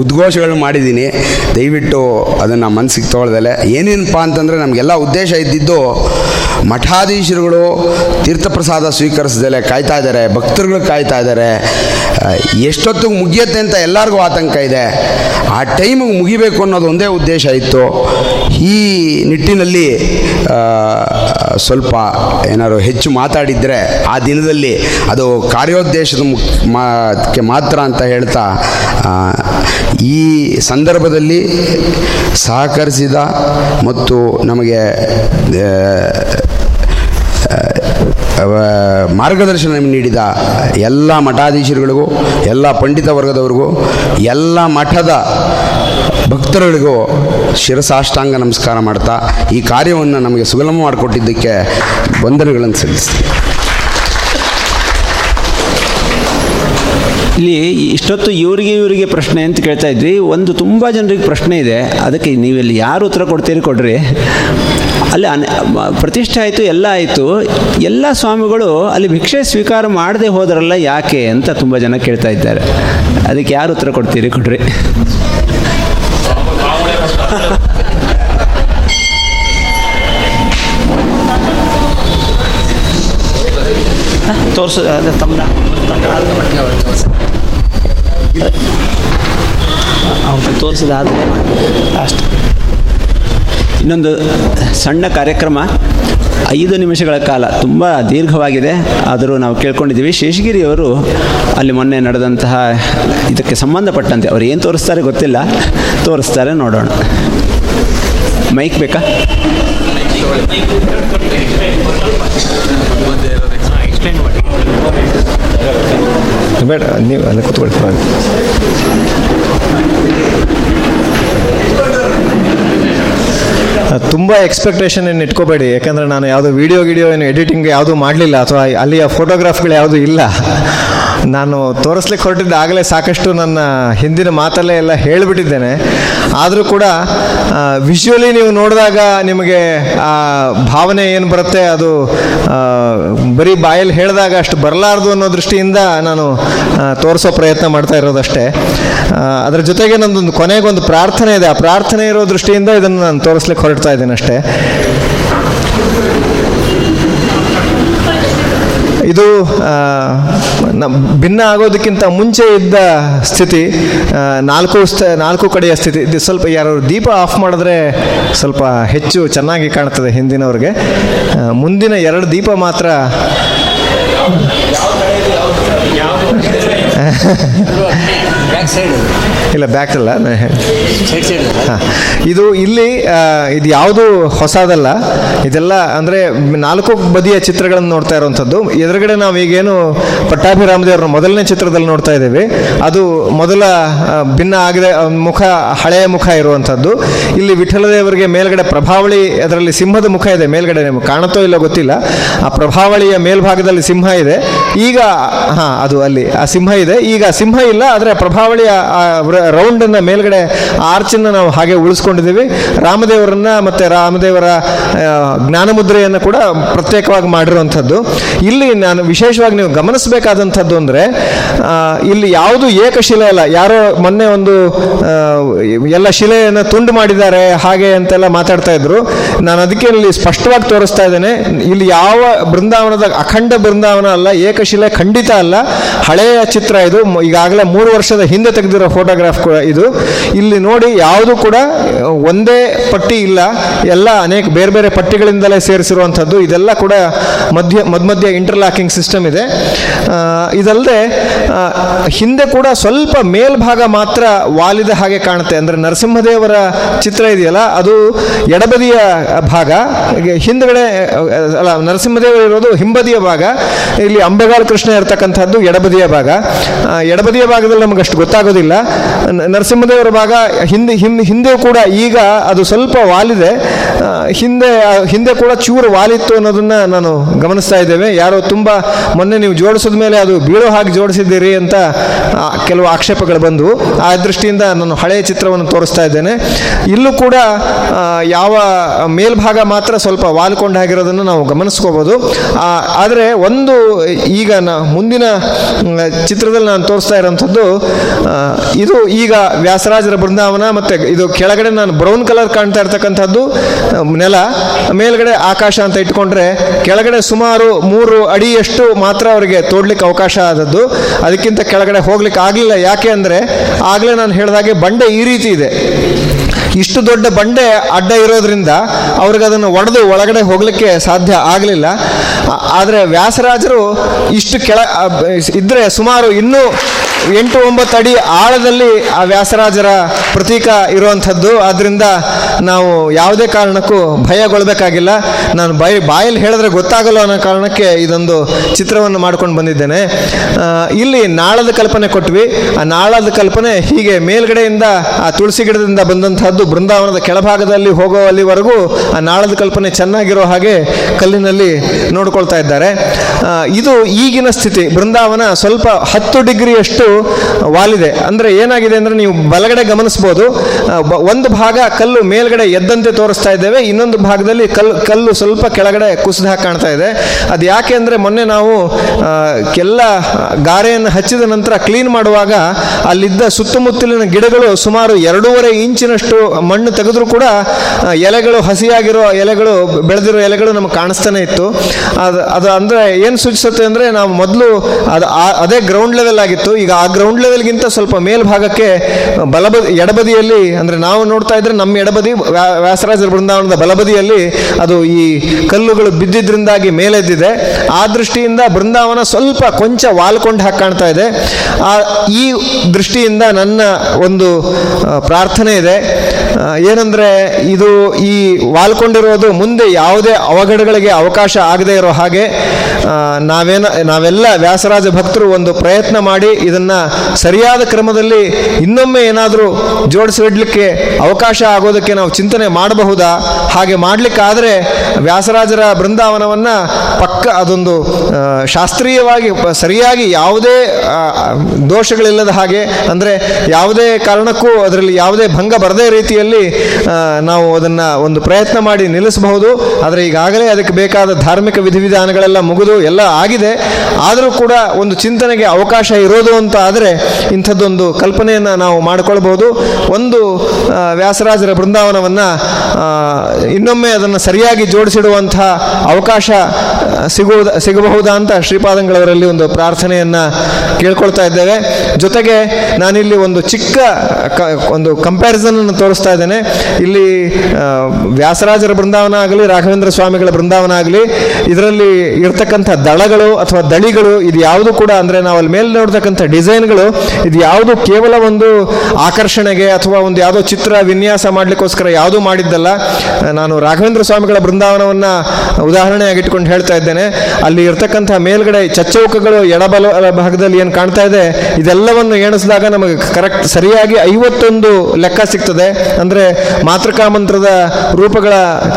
ಉದ್ಘೋಷಗಳು ಮಾಡಿದ್ದೀನಿ. ದಯವಿಟ್ಟು ಅದನ್ನು ಮನಸ್ಸಿಗೆ ತೊಗೊಳ್ದಲೆ ಏನೇನಪ್ಪ ಅಂತಂದರೆ ನಮಗೆಲ್ಲ ಉದ್ದೇಶ ಇದ್ದಿದ್ದು ಮಠಾಧೀಶರುಗಳು ತೀರ್ಥಪ್ರಸಾದ ಸ್ವೀಕರಿಸ್ದಲೆ ಕಾಯ್ತಾ ಇದ್ದಾರೆ ಭಕ್ತರುಗಳು ಕಾಯ್ತಾ ಇದ್ದಾರೆ ಎಷ್ಟೊತ್ತಿಗೆ ಮುಗಿಯುತ್ತೆ ಅಂತ ಎಲ್ಲರಿಗೂ ಆತಂಕ ಇದೆ. ಆ ಟೈಮಿಗೆ ಮುಗಿಬೇಕು ಅನ್ನೋದು ಒಂದೇ ಉದ್ದೇಶ ಇತ್ತು. ಈ ನಿಟ್ಟಿನಲ್ಲಿ ಸ್ವಲ್ಪ ಏನಾದ್ರು ಹೆಚ್ಚು ಮಾತಾಡಿದರೆ ಆ ದಿನದಲ್ಲಿ ಅದು ಕಾರ್ಯೋದ್ದೇಶದ ಮಾತ್ರ ಅಂತ ಹೇಳ್ತಾ ಈ ಸಂದರ್ಭದಲ್ಲಿ ಸಹಕರಿಸಿದ ಮತ್ತು ನಮಗೆ ಮಾರ್ಗದರ್ಶನ ನೀಡಿದ ಎಲ್ಲ ಮಠಾಧೀಶರುಗಳಿಗೂ, ಎಲ್ಲ ಪಂಡಿತ ವರ್ಗದವರಿಗೂ, ಎಲ್ಲ ಮಠದ ಭಕ್ತರುಗಳಿಗೂ ಶಿರಸಾಷ್ಟಾಂಗ ನಮಸ್ಕಾರ ಮಾಡ್ತಾ ಈ ಕಾರ್ಯವನ್ನು ನಮಗೆ ಸುಗಮ ಮಾಡಿಕೊಟ್ಟಿದ್ದಕ್ಕೆ ವಂದನೆಗಳನ್ನು ಸಲ್ಲಿಸ್ತೀನಿ. ಇಲ್ಲಿ ಇಷ್ಟೊತ್ತು ಇವರಿಗೆ ಇವರಿಗೆ ಪ್ರಶ್ನೆ ಅಂತ ಕೇಳ್ತಾ ಇದ್ವಿ. ಒಂದು ತುಂಬ ಜನರಿಗೆ ಪ್ರಶ್ನೆ ಇದೆ. ಅದಕ್ಕೆ ನೀವೆಲ್ಲಿ ಯಾರು ಉತ್ತರ ಕೊಡ್ತೀರಿ ಕೊಡ್ರಿ. ಅಲ್ಲಿ ಅನ್ ಪ್ರತಿಷ್ಠೆ ಆಯಿತು, ಎಲ್ಲ ಆಯಿತು. ಎಲ್ಲ ಸ್ವಾಮಿಗಳು ಅಲ್ಲಿ ಭಿಕ್ಷೆ ಸ್ವೀಕಾರ ಮಾಡದೆ ಹೋದ್ರಲ್ಲ ಯಾಕೆ ಅಂತ ತುಂಬ ಜನ ಕೇಳ್ತಾ ಇದ್ದಾರೆ. ಅದಕ್ಕೆ ಯಾರು ಉತ್ತರ ಕೊಡ್ತೀರಿ ಕೊಡ್ರಿ. ತೋರಿಸು ತಮ್ಮ ಅವ್ರು ತೋರಿಸಿದಾದರೆ ಅಷ್ಟು. ಇನ್ನೊಂದು, ಸಣ್ಣ ಕಾರ್ಯಕ್ರಮ, ಐದು ನಿಮಿಷಗಳ ಕಾಲ, ತುಂಬ ದೀರ್ಘವಾಗಿದೆ. ಆದರೂ ನಾವು ಕೇಳ್ಕೊಂಡಿದ್ದೀವಿ. ಶೇಷಗಿರಿಯವರು ಅಲ್ಲಿ ಮೊನ್ನೆ ನಡೆದಂತಹ ಇದಕ್ಕೆ ಸಂಬಂಧಪಟ್ಟಂತೆ ಅವ್ರು ಏನು ತೋರಿಸ್ತಾರೆ ಗೊತ್ತಿಲ್ಲ. ತೋರಿಸ್ತಾರೆ ನೋಡೋಣ. ಮೈಕ್ ಬೇಕಾ? [LAUGHS] ಬೇಡ, ನೀವು ಅಲ್ಲೇ ಕೂತ್ಕೊಳ್ತೀವಿ ತುಂಬ ಎಕ್ಸ್ಪೆಕ್ಟೇಷನ್ ಏನು ಇಟ್ಕೋಬೇಡಿ, ಯಾಕಂದರೆ ನಾನು ಯಾವುದೋ ವಿಡಿಯೋ ಗಿಡಿಯೋ ಏನು ಎಡಿಟಿಂಗ್ ಯಾವುದೂ ಮಾಡಲಿಲ್ಲ, ಅಥವಾ ಅಲ್ಲಿಯ ಫೋಟೋಗ್ರಾಫ್ಗಳು ಯಾವುದೂ ಇಲ್ಲ. ನಾನು ತೋರಿಸ್ಲಿಕ್ಕೆ ಹೊರಟಿದ್ದ ಆಗಲೇ ಸಾಕಷ್ಟು ನನ್ನ ಹಿಂದಿನ ಮಾತಲ್ಲೇ ಎಲ್ಲ ಹೇಳಿಬಿಟ್ಟಿದ್ದೇನೆ. ಆದರೂ ಕೂಡ ವಿಜುವಲಿ ನೀವು ನೋಡಿದಾಗ ನಿಮಗೆ ಆ ಭಾವನೆ ಏನು ಬರುತ್ತೆ ಅದು ಬರೀ ಬಾಯಲ್ಲಿ ಹೇಳಿದಾಗ ಅಷ್ಟು ಬರಲಾರ್ದು ಅನ್ನೋ ದೃಷ್ಟಿಯಿಂದ ನಾನು ತೋರಿಸೋ ಪ್ರಯತ್ನ ಮಾಡ್ತಾ ಇರೋದಷ್ಟೇ. ಅದರ ಜೊತೆಗೆ ನಂದೊಂದು ಕೊನೆಗೊಂದು ಪ್ರಾರ್ಥನೆ ಇದೆ. ಆ ಪ್ರಾರ್ಥನೆ ಇರೋ ದೃಷ್ಟಿಯಿಂದ ಇದನ್ನು ನಾನು ತೋರಿಸ್ಲಿಕ್ಕೆ ಹೊರಡ್ತಾ ಇದ್ದೀನಿ ಅಷ್ಟೇ ಇದು ಭಿನ್ನ ಆಗೋದಕ್ಕಿಂತ ಮುಂಚೆ ಇದ್ದ ಸ್ಥಿತಿ ನಾಲ್ಕು ಸ್ಥ ನಾಲ್ಕು ಕಡೆಯ ಸ್ಥಿತಿ. ಇದು ಸ್ವಲ್ಪ ಯಾರು ದೀಪ ಆಫ್ ಮಾಡಿದ್ರೆ ಸ್ವಲ್ಪ ಹೆಚ್ಚು ಚೆನ್ನಾಗಿ ಕಾಣ್ತದೆ ಹಿಂದಿನವ್ರಿಗೆ. ಮುಂದಿನ ಎರಡು ದೀಪ ಮಾತ್ರ [LAUGHS] ಇಲ್ಲ ಬ್ಯಾಕ್ ಅಲ್ಲ? ಹಾ. ಇದು ಇಲ್ಲಿ ಇದು ಯಾವುದು ಹೊಸದಲ್ಲ. ಇದೆಲ್ಲ ಅಂದರೆ ನಾಲ್ಕು ಬದಿಯ ಚಿತ್ರಗಳನ್ನು ನೋಡ್ತಾ ಇರುವಂಥದ್ದು. ಎದುರುಗಡೆ ನಾವು ಈಗೇನು ಪಟ್ಟಾಭಿರಾಮದೇವರ ಮೊದಲನೇ ಚಿತ್ರದಲ್ಲಿ ನೋಡ್ತಾ ಇದ್ದೇವೆ. ಅದು ಮೊದಲ ಭಿನ್ನ ಆಗದೆ ಮುಖ ಹಳೆಯ ಮುಖ ಇರುವಂಥದ್ದು. ಇಲ್ಲಿ ವಿಠಲದೇವರಿಗೆ ಮೇಲ್ಗಡೆ ಪ್ರಭಾವಳಿ ಅದರಲ್ಲಿ ಸಿಂಹದ ಮುಖ ಇದೆ. ಮೇಲ್ಗಡೆ ನಿಮಗೆ ಕಾಣುತ್ತೋ ಇಲ್ಲ ಗೊತ್ತಿಲ್ಲ. ಆ ಪ್ರಭಾವಳಿಯ ಮೇಲ್ಭಾಗದಲ್ಲಿ ಸಿಂಹ ಇದೆ. ಈಗ ಹಾಂ ಅದು ಅಲ್ಲಿ ಆ ಸಿಂಹ ಇದೆ. ಈಗ ಸಿಂಹ ಇಲ್ಲ ಆದರೆ ಪ್ರಭಾವಳಿಯ ರೌಂಡ್ ಅನ್ನ ಮೇಲ್ಗಡೆ ಆರ್ಚನ್ನ ನಾವು ಹಾಗೆ ಉಳಿಸ್ಕೊಂಡಿದ್ದೀವಿ. ರಾಮದೇವರನ್ನ ಮತ್ತೆ ರಾಮದೇವರ ಜ್ಞಾನಮುದ್ರೆಯನ್ನ ಕೂಡ ಪ್ರತ್ಯೇಕವಾಗಿ ಮಾಡಿರುವಂಥದ್ದು. ಇಲ್ಲಿ ನಾನು ವಿಶೇಷವಾಗಿ ನೀವು ಗಮನಿಸಬೇಕಾದಂಥದ್ದು ಅಂದರೆ ಇಲ್ಲಿ ಯಾವುದು ಏಕಶಿಲೆ ಅಲ್ಲ. ಯಾರೋ ಮೊನ್ನೆ ಒಂದು ಎಲ್ಲ ಶಿಲೆಯನ್ನು ತುಂಡು ಮಾಡಿದ್ದಾರೆ, ಹಾಗೆ ಅಂತೆಲ್ಲ ಮಾತಾಡ್ತಾ ಇದ್ರು. ನಾನು ಅದಕ್ಕೆ ಇಲ್ಲಿ ಸ್ಪಷ್ಟವಾಗಿ ತೋರಿಸ್ತಾ ಇದ್ದೇನೆ. ಇಲ್ಲಿ ಯಾವ ಬೃಂದಾವನದ ಅಖಂಡ ಬೃಂದಾವನ ಅಲ್ಲ ಏಕಶಿಲೆ ಖಂಡಿತ ಅಲ್ಲ. ಹಳೆಯ ಚಿತ್ರ ಇದು. ಈಗಾಗಲೇ ಮೂರು ವರ್ಷದ ಹಿಂದೆ ತೆಗೆದಿರೋ ಫೋಟೋಗ್ರಾಫ್ ಕೂಡ ಇದು. ಇಲ್ಲಿ ನೋಡಿ ಯಾವುದು ಕೂಡ ಒಂದೇ ಪಟ್ಟಿ ಇಲ್ಲ. ಎಲ್ಲ ಅನೇಕ ಬೇರೆ ಬೇರೆ ಪಟ್ಟಿಗಳಿಂದಲೇ ಸೇರಿಸಿರುವಂಥದ್ದು. ಇದೆಲ್ಲ ಕೂಡ ಮಧ್ಯ ಮಧ್ಯ ಇಂಟರ್ಲಾಕಿಂಗ್ ಸಿಸ್ಟಮ್ ಇದೆ. ಇದಲ್ಲದೆ ಹಿಂದೆ ಕೂಡ ಸ್ವಲ್ಪ ಮೇಲ್ಭಾಗ ಮಾತ್ರ ವಾಲಿದ ಹಾಗೆ ಕಾಣುತ್ತೆ. ಅಂದರೆ ನರಸಿಂಹದೇವರ ಚಿತ್ರ ಇದೆಯಲ್ಲ, ಅದು ಎಡಬದಿಯ ಭಾಗ. ಹಿಂದ್ಗಡೆ, ಅಲ್ಲ ನರಸಿಂಹದೇವರು ಇರೋದು ಹಿಂಬದಿಯ ಭಾಗ. ಇಲ್ಲಿ ಅಂಬೆಗಾಲ್ ಕೃಷ್ಣ ಇರತಕ್ಕಂಥದ್ದು ಎಡಬದಿಯ ಭಾಗ. ಎಡಬದಿಯ ಭಾಗದಲ್ಲಿ ನಮಗೆ ಅಷ್ಟು ಗೊತ್ತಾಗೋದಿಲ್ಲ. ನರಸಿಂಹದೇವರ ಭಾಗ ಹಿಂದೆ ಹಿಂದೆ ಹಿಂದೆ ಕೂಡ ಈಗ ಅದು ಸ್ವಲ್ಪ ವಾಲಿದೆ. ಹಿಂದೆ ಹಿಂದೆ ಕೂಡ ಚೂರು ವಾಲಿತ್ತು ಅನ್ನೋದನ್ನು ನಾನು ಗಮನಿಸ್ತಾ ಇದ್ದೇವೆ. ಯಾರೋ ತುಂಬ ಮೊನ್ನೆ ನೀವು ಜೋಡಿಸಿದ ಮೇಲೆ ಅದು ಬೀಳೋ ಹಾಗೆ ಜೋಡಿಸಿದ್ದೀರಿ ಅಂತ ಕೆಲವು ಆಕ್ಷೇಪಗಳು ಬಂದವು. ಆ ದೃಷ್ಟಿಯಿಂದ ನಾನು ಹಳೆಯ ಚಿತ್ರವನ್ನು ತೋರಿಸ್ತಾ ಇದ್ದೇನೆ. ಇಲ್ಲೂ ಕೂಡ ಯಾವ ಮೇಲ್ಭಾಗ ಮಾತ್ರ ಸ್ವಲ್ಪ ವಾಲ್ಕೊಂಡು ಆಗಿರೋದನ್ನು ನಾವು ಗಮನಿಸ್ಕೋಬೋದು. ಆದರೆ ಒಂದು ಈಗ ನಾ, ಮುಂದಿನ ಚಿತ್ರದಲ್ಲಿ ನಾನು ತೋರಿಸ್ತಾ ಇರೋಂಥದ್ದು ಇದು ಈಗ ವ್ಯಾಸರಾಜರ ಬೃಂದಾವನ ಮತ್ತು ಇದು ಕೆಳಗಡೆ ನಾನು ಬ್ರೌನ್ ಕಲರ್ ಕಾಣ್ತಾ ಇರ್ತಕ್ಕಂಥದ್ದು ನೆಲ, ಮೇಲ್ಗಡೆ ಆಕಾಶ ಅಂತ ಇಟ್ಕೊಂಡ್ರೆ ಕೆಳಗಡೆ ಸುಮಾರು ಮೂರು ಅಡಿಯಷ್ಟು ಮಾತ್ರ ಅವರಿಗೆ ತೋಡ್ಲಿಕ್ಕೆ ಅವಕಾಶ ಆದದ್ದು. ಅದಕ್ಕಿಂತ ಕೆಳಗಡೆ ಹೋಗ್ಲಿಕ್ಕೆ ಆಗಲಿಲ್ಲ. ಯಾಕೆ ಅಂದರೆ ಆಗಲೇ ನಾನು ಹೇಳಿದಾಗೆ ಬಂಡೆ ಈ ರೀತಿ ಇದೆ. ಇಷ್ಟು ದೊಡ್ಡ ಬಂಡೆ ಅಡ್ಡ ಇರೋದ್ರಿಂದ ಅವ್ರಿಗೆ ಅದನ್ನು ಒಡೆದು ಒಳಗಡೆ ಹೋಗಲಿಕ್ಕೆ ಸಾಧ್ಯ ಆಗಲಿಲ್ಲ. ಆದರೆ ವ್ಯಾಸರಾಜರು ಇಷ್ಟು ಕೆಳ ಇದ್ದರೆ ಸುಮಾರು ಇನ್ನೂ ಎಂಟು ಒಂಬತ್ತು ಅಡಿ ಆಳದಲ್ಲಿ ಆ ವ್ಯಾಸರಾಜರ ಪ್ರತೀಕ ಇರುವಂಥದ್ದು. ಆದ್ದರಿಂದ ನಾವು ಯಾವುದೇ ಕಾರಣಕ್ಕೂ ಭಯಗೊಳ್ಳಬೇಕಾಗಿಲ್ಲ ನಾನು ಬೈ ಬಾಯಲ್ಲಿ ಹೇಳಿದ್ರೆ ಗೊತ್ತಾಗಲ್ಲ ಅನ್ನೋ ಕಾರಣಕ್ಕೆ ಇದೊಂದು ಚಿತ್ರವನ್ನು ಮಾಡ್ಕೊಂಡು ಬಂದಿದ್ದೇನೆ. ಇಲ್ಲಿ ನಾಳದ ಕಲ್ಪನೆ ಕೊಟ್ವಿ. ಆ ನಾಳದ ಕಲ್ಪನೆ ಹೀಗೆ ಮೇಲ್ಗಡೆಯಿಂದ ಆ ತುಳಸಿ ಗಿಡದಿಂದ ಬಂದಂತಹದ್ದು ಬೃಂದಾವನದ ಕೆಳಭಾಗದಲ್ಲಿ ಹೋಗೋ ಅಲ್ಲಿವರೆಗೂ ಆ ನಾಳದ ಕಲ್ಪನೆ ಚೆನ್ನಾಗಿರೋ ಹಾಗೆ ಕಲ್ಲಿನಲ್ಲಿ ನೋಡ್ಕೊಳ್ತಾ ಇದ್ದಾರೆ. ಇದು ಈಗಿನ ಸ್ಥಿತಿ. ಬೃಂದಾವನ ಸ್ವಲ್ಪ ಹತ್ತು ಡಿಗ್ರಿಯಷ್ಟು ವಾಲಿದೆ. ಅಂದರೆ ಏನಾಗಿದೆ ಅಂದರೆ ನೀವು ಬಲಗಡೆ ಗಮನಿಸ್ಬೋದು. ಒಂದು ಭಾಗ ಕಲ್ಲು ಮೇಲ್ಗಡೆ ಎದ್ದಂತೆ ತೋರಿಸ್ತಾ ಇದ್ದೇವೆ. ಇನ್ನೊಂದು ಭಾಗದಲ್ಲಿ ಕಲ್ಲು ಕಲ್ಲು ಸ್ವಲ್ಪ ಕೆಳಗಡೆ ಕುಸಿದ ಹಾಗೆ ಕಾಣ್ತಾ ಇದೆ. ಅದು ಯಾಕೆ ಅಂದರೆ ಮೊನ್ನೆ ನಾವು ಕೆಲ್ಲ ಗಾರೆಯನ್ನು ಹಚ್ಚಿದ ನಂತರ ಕ್ಲೀನ್ ಮಾಡುವಾಗ ಅಲ್ಲಿದ್ದ ಸುತ್ತಮುತ್ತಲಿನ ಗಿಡಗಳು ಸುಮಾರು ಎರಡೂವರೆ ಇಂಚಿನಷ್ಟು ಮಣ್ಣು ತೆಗೆದ್ರೂ ಕೂಡ ಎಲೆಗಳು ಹಸಿಯಾಗಿರೋ ಎಲೆಗಳು, ಬೆಳೆದಿರೋ ಎಲೆಗಳು ನಮಗೆ ಕಾಣಿಸ್ತಾನೆ ಇತ್ತು. ಅದು ಅದು ಅಂದರೆ ಏನು ಸೂಚಿಸುತ್ತೆ ಅಂದರೆ ನಾವು ಮೊದಲು ಅದು ಗ್ರೌಂಡ್ ಲೆವೆಲ್ ಆಗಿತ್ತು. ಈಗ ಗ್ರೌಂಡ್ ಲೆವೆಲ್ಗಿಂತ ಸ್ವಲ್ಪ ಮೇಲ್ಭಾಗಕ್ಕೆ ಬಲಬದಿ ಎಡಬದಿಯಲ್ಲಿ ಅಂದರೆ ನಾವು ನೋಡ್ತಾ ಇದ್ರೆ ನಮ್ಮ ಎಡಬದಿ ವ್ಯಾ- ವ್ಯಾಸರಾಜರ ಬೃಂದಾವನದ ಬಲಬದಿಯಲ್ಲಿ ಅದು ಈ ಕಲ್ಲುಗಳು ಬಿದ್ದಿದ್ದರಿಂದಾಗಿ ಮೇಲೆದ್ದಿದೆ. ಆ ದೃಷ್ಟಿಯಿಂದ ಬೃಂದಾವನ ಸ್ವಲ್ಪ ಕೊಂಚ ವಾಲ್ಕೊಂಡು ಹಾಕಿ ಕಾಣ್ತಾ ಇದೆ. ಆ ಈ ದೃಷ್ಟಿಯಿಂದ ನನ್ನ ಒಂದು ಆ, ಪ್ರಾರ್ಥನೆ ಇದೆ. ಏನಂದರೆ ಇದು ಈ ವಾಲ್ಕೊಂಡಿರೋದು ಮುಂದೆ ಯಾವುದೇ ಅವಘಡಗಳಿಗೆ ಅವಕಾಶ ಆಗದೇ ಇರೋ ಹಾಗೆ ಆ, ನಾವೇನ ನಾವೆಲ್ಲ ವ್ಯಾಸರಾಜ ಭಕ್ತರು ಒಂದು ಪ್ರಯತ್ನ ಮಾಡಿ ಇದನ್ನ ಸರಿಯಾದ ಕ್ರಮದಲ್ಲಿ ಇನ್ನೊಮ್ಮೆ ಏನಾದರೂ ಜೋಡಿಸಿಡ್ಲಿಕ್ಕೆ ಅವಕಾಶ ಆಗೋದಕ್ಕೆ ನಾವು ಚಿಂತನೆ ಮಾಡಬಹುದಾ? ಹಾಗೆ ಮಾಡಲಿಕ್ಕಾದರೆ ವ್ಯಾಸರಾಜರ ಬೃಂದಾವನವನ್ನ ಪಕ್ಕ ಅದೊಂದು ಶಾಸ್ತ್ರೀಯವಾಗಿ ಸರಿಯಾಗಿ ಯಾವುದೇ ದೋಷಗಳಿಲ್ಲದ ಹಾಗೆ, ಅಂದರೆ ಯಾವುದೇ ಕಾರಣಕ್ಕೂ ಅದರಲ್ಲಿ ಯಾವುದೇ ಭಂಗ ಬರದೇ ರೀತಿಯಲ್ಲಿ ನಾವು ಅದನ್ನು ಒಂದು ಪ್ರಯತ್ನ ಮಾಡಿ ನಿಲ್ಲಿಸಬಹುದು. ಆದರೆ ಈಗಾಗಲೇ ಅದಕ್ಕೆ ಬೇಕಾದ ಧಾರ್ಮಿಕ ವಿಧಿವಿಧಾನಗಳೆಲ್ಲ ಮುಗಿದು ಎಲ್ಲ ಆಗಿದೆ. ಆದರೂ ಕೂಡ ಒಂದು ಚಿಂತನೆಗೆ ಅವಕಾಶ ಇರೋದು ಅಂತ ಆದರೆ ಇಂಥದ್ದೊಂದು ಕಲ್ಪನೆಯನ್ನು ನಾವು ಮಾಡಿಕೊಳ್ಬೋದು ಒಂದು ವ್ಯಾಸರಾಜರ ಬೃಂದಾವನವನ್ನು ಇನ್ನೊಮ್ಮೆ ಅದನ್ನು ಸರಿಯಾಗಿ ಜೋಡಿಸಿಡುವಂತಹ ಅವಕಾಶ ಸಿಗುವುದ, ಸಿಗಬಹುದಾ ಅಂತ ಶ್ರೀಪಾದಂಗಳವರಲ್ಲಿ ಒಂದು ಪ್ರಾರ್ಥನೆಯನ್ನು ಕೇಳ್ಕೊಳ್ತಾ ಇದ್ದೇವೆ. ಜೊತೆಗೆ ನಾನಿಲ್ಲಿ ಒಂದು ಚಿಕ್ಕ ಒಂದು ಕಂಪ್ಯಾರಿಸನ್ ಅನ್ನು ತೋರಿಸ್ತಾ ಇದ್ದೇನೆ. ಇಲ್ಲಿ ವ್ಯಾಸರಾಜರ ಬೃಂದಾವನ ಆಗಲಿ, ರಾಘವೇಂದ್ರ ಸ್ವಾಮಿಗಳ ಬೃಂದಾವನ ಆಗಲಿ, ಇದರಲ್ಲಿ ಇರ್ತಕ್ಕಂಥ ದಳಗಳು ಅಥವಾ ದಳಿಗಳು ಇದು ಯಾವುದು ಕೂಡ ಅಂದರೆ ನಾವು ಅಲ್ಲಿ ಮೇಲೆ ನೋಡ್ತಕ್ಕಂಥ ಡಿಸೈನ್ಗಳು, ಇದು ಯಾವುದು ಕೇವಲ ಒಂದು ಆಕರ್ಷಣೆಗೆ ಅಥವಾ ಒಂದು ಯಾವುದೋ ಚಿತ್ರ ವಿನ್ಯಾಸ ಮಾಡಲಿಕ್ಕೋಸ್ಕರ ಯಾವುದೂ ಮಾಡಿದ್ದಲ್ಲ. ನಾನು ರಾಘವೇಂದ್ರ ಸ್ವಾಮಿಗಳ ಬೃಂದಾವನವನ್ನು ಉದಾಹರಣೆಯಾಗಿಟ್ಕೊಂಡು ಹೇಳ್ತಾ ಇದ್ದೇನೆ. ಅಲ್ಲಿ ಇರ್ತಕ್ಕಂಥ ಮೇಲ್ಗಡೆ ಚಚ್ಚೌಕಗಳು ಎಡಬಲ ಭಾಗದಲ್ಲಿ ಏನು ಕಾಣ್ತಾ ಇದೆ, ಇದೆಲ್ಲವನ್ನು ಎಣಿಸಿದಾಗ ನಮಗೆ ಕರೆಕ್ಟ್ ಸರಿಯಾಗಿ ಐವತ್ತೊಂದು ಲೆಕ್ಕ ಸಿಗ್ತದೆ. ಅಂದರೆ ಮಾತೃಕಾ ಮಂತ್ರದ ರೂಪಗಳ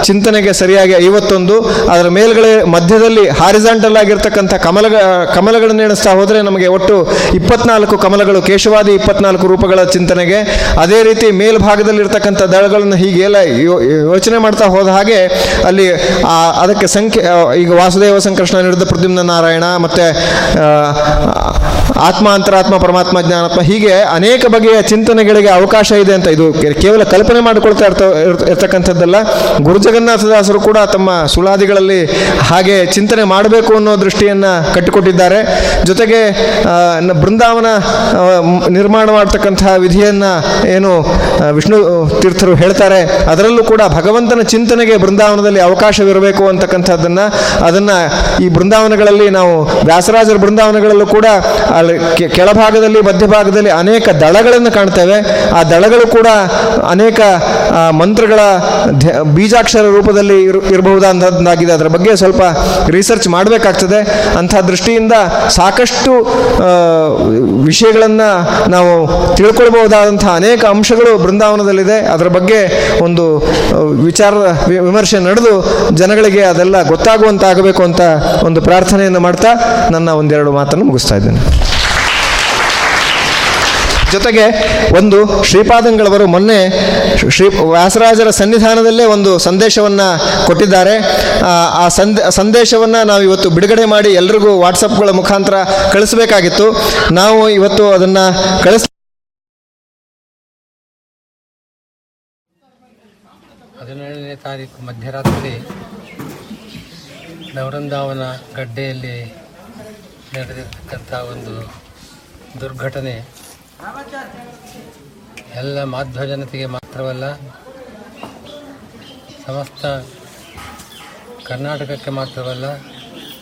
ಚಿಂತನೆಗೆ ಸರಿಯಾಗಿ ಐವತ್ತೊಂದು. ಅದರ ಮೇಲ್ಗಡೆ ಮಧ್ಯದಲ್ಲಿ ಹಾರಿಸಾಂಟಲ್ ಆಗಿರ್ತಕ್ಕಂಥ ಕಮಲ ಕಮಲಗಳನ್ನು ಎಣಿಸ್ತಾ ಹೋದರೆ ನಮಗೆ ಒಟ್ಟು ಇಪ್ಪತ್ನಾಲ್ಕು ಕಮಲಗಳು, ಕೇಶವಾದಿ ಇಪ್ಪತ್ನಾಲ್ಕು ರೂಪಗಳ ಚಿಂತನೆಗೆ. ಅದೇ ರೀತಿ ಮೇಲ್ಭಾಗದಲ್ಲಿರ್ತಕ್ಕಂಥ ದಳಗಳನ್ನು ಹೀಗೆಲ್ಲ ಯೋಚನೆ ಮಾಡ್ತಾ ಹೋದ ಹಾಗೆ ಅಲ್ಲಿ ಅದಕ್ಕೆ ಸಂಖ್ಯೆ ಈಗ ವಾಸುದೇವ ಸಂಕೃಷ್ಣ ನಿರುದ್ಧ ಪ್ರದ್ಯುಮ್ನ ನಾರಾಯಣ ಮತ್ತು ಆತ್ಮ ಅಂತರಾತ್ಮ ಪರಮಾತ್ಮ ಜ್ಞಾನಾತ್ಮ ಹೀಗೆ ಅನೇಕ ಬಗೆಯ ಚಿಂತನೆಗಳಿಗೆ ಅವಕಾಶ ಇದೆ ಅಂತ ಇದು ಕೇವಲ ಕಲ್ಪನೆ ಮಾಡಿಕೊಳ್ತಾ ಇರ್ತ, ಇರ್- ಇರ್ತಕ್ಕಂಥದ್ದಲ್ಲ. ಗುರು ಜಗನ್ನಾಥದಾಸರು ಕೂಡ ತಮ್ಮ ಸುಳಾದಿಗಳಲ್ಲಿ ಹಾಗೆ ಚಿಂತನೆ ಮಾಡಬೇಕು ಅನ್ನೋ ದೃಷ್ಟಿಯನ್ನು ಕಟ್ಟಿಕೊಟ್ಟಿದ್ದಾರೆ. ಜೊತೆಗೆ ಬೃಂದಾವನ ನಿರ್ಮಾಣ ಮಾಡ್ತಕ್ಕಂತಹ ವಿಧಿಯನ್ನು ಏನು ವಿಷ್ಣು ತೀರ್ಥರು ಹೇಳ್ತಾರೆ. ಅದರಲ್ಲೂ ಕೂಡ ಭಗವಂತನ ಚಿಂತನೆಗೆ ಬೃಂದಾವನದಲ್ಲಿ ಅವಕಾಶವಿರಬೇಕು ಅಂತಕ್ಕಂಥದ್ದನ್ನು ಅದನ್ನು ಈ ಬೃಂದಾವನಗಳಲ್ಲಿ ನಾವು ವ್ಯಾಸರಾಜರ ಬೃಂದಾವನಗಳಲ್ಲೂ ಕೂಡ ಅಲ್ಲಿ ಕೆಳಭಾಗದಲ್ಲಿ, ಮಧ್ಯಭಾಗದಲ್ಲಿ ಅನೇಕ ದಳಗಳನ್ನು ಕಾಣ್ತೇವೆ. ಆ ದಳಗಳು ಕೂಡ ಅನೇಕ ಮಂತ್ರಗಳ ಬೀಜಾಕ್ಷರ ರೂಪದಲ್ಲಿ ಇರ್ ಇರಬಹುದಾದಂಥದ್ದಾಗಿದೆ ಅದರ ಬಗ್ಗೆ ಸ್ವಲ್ಪ ರಿಸರ್ಚ್ ಮಾಡಬೇಕಾಗ್ತದೆ. ಅಂಥ ದೃಷ್ಟಿಯಿಂದ ಸಾಕಷ್ಟು ವಿಷಯಗಳನ್ನು ನಾವು ತಿಳ್ಕೊಳ್ಬಹುದಾದಂಥ ಅನೇಕ ಅಂಶಗಳು ಬೃಂದಾವನದಲ್ಲಿದೆ. ಅದರ ಬಗ್ಗೆ ಒಂದು ವಿಚಾರ ವಿಮರ್ಶೆ ನಡೆದು ಜನಗಳಿಗೆ ಅದೆಲ್ಲ ಗೊತ್ತಾಗುವಂತಾಗಬೇಕು. ಅಂತ ಒಂದು ಪ್ರಾರ್ಥನೆಯನ್ನು ಮಾಡ್ತಾ ನನ್ನ ಒಂದೆರಡು ಮಾತನ್ನು ಮುಗಿಸ್ತಾ ಇದ್ದೇನೆ. ಜೊತೆಗೆ ಒಂದು ಶ್ರೀಪಾದಂಗಳವರು ಮೊನ್ನೆ ಶ್ರೀ ವ್ಯಾಸರಾಜರ ಸನ್ನಿಧಾನದಲ್ಲೇ ಒಂದು ಸಂದೇಶವನ್ನು ಕೊಟ್ಟಿದ್ದಾರೆ. ಆ, ಆ ಸಂದ ಸಂದೇಶವನ್ನು ನಾವು ಇವತ್ತು ಬಿಡುಗಡೆ ಮಾಡಿ ಎಲ್ರಿಗೂ ವಾಟ್ಸಪ್ಗಳ ಮುಖಾಂತರ ಕಳಿಸಬೇಕಾಗಿತ್ತು. ನಾವು ಇವತ್ತು ಅದನ್ನು ಕಳಿಸ್ ಹದಿನೇಳನೇ ತಾರೀಕು ಮಧ್ಯರಾತ್ರಿ ನವರಂದಾವನ ಗಡ್ಡೆಯಲ್ಲಿ ನಡೆದಿರ್ತಕ್ಕಂಥ ಒಂದು ದುರ್ಘಟನೆ. ಎಲ್ಲ ಮಾಧ್ವ ಜನತೆಗೆ ಮಾತ್ರವಲ್ಲ, ಸಮಸ್ತ ಕರ್ನಾಟಕಕ್ಕೆ ಮಾತ್ರವಲ್ಲ,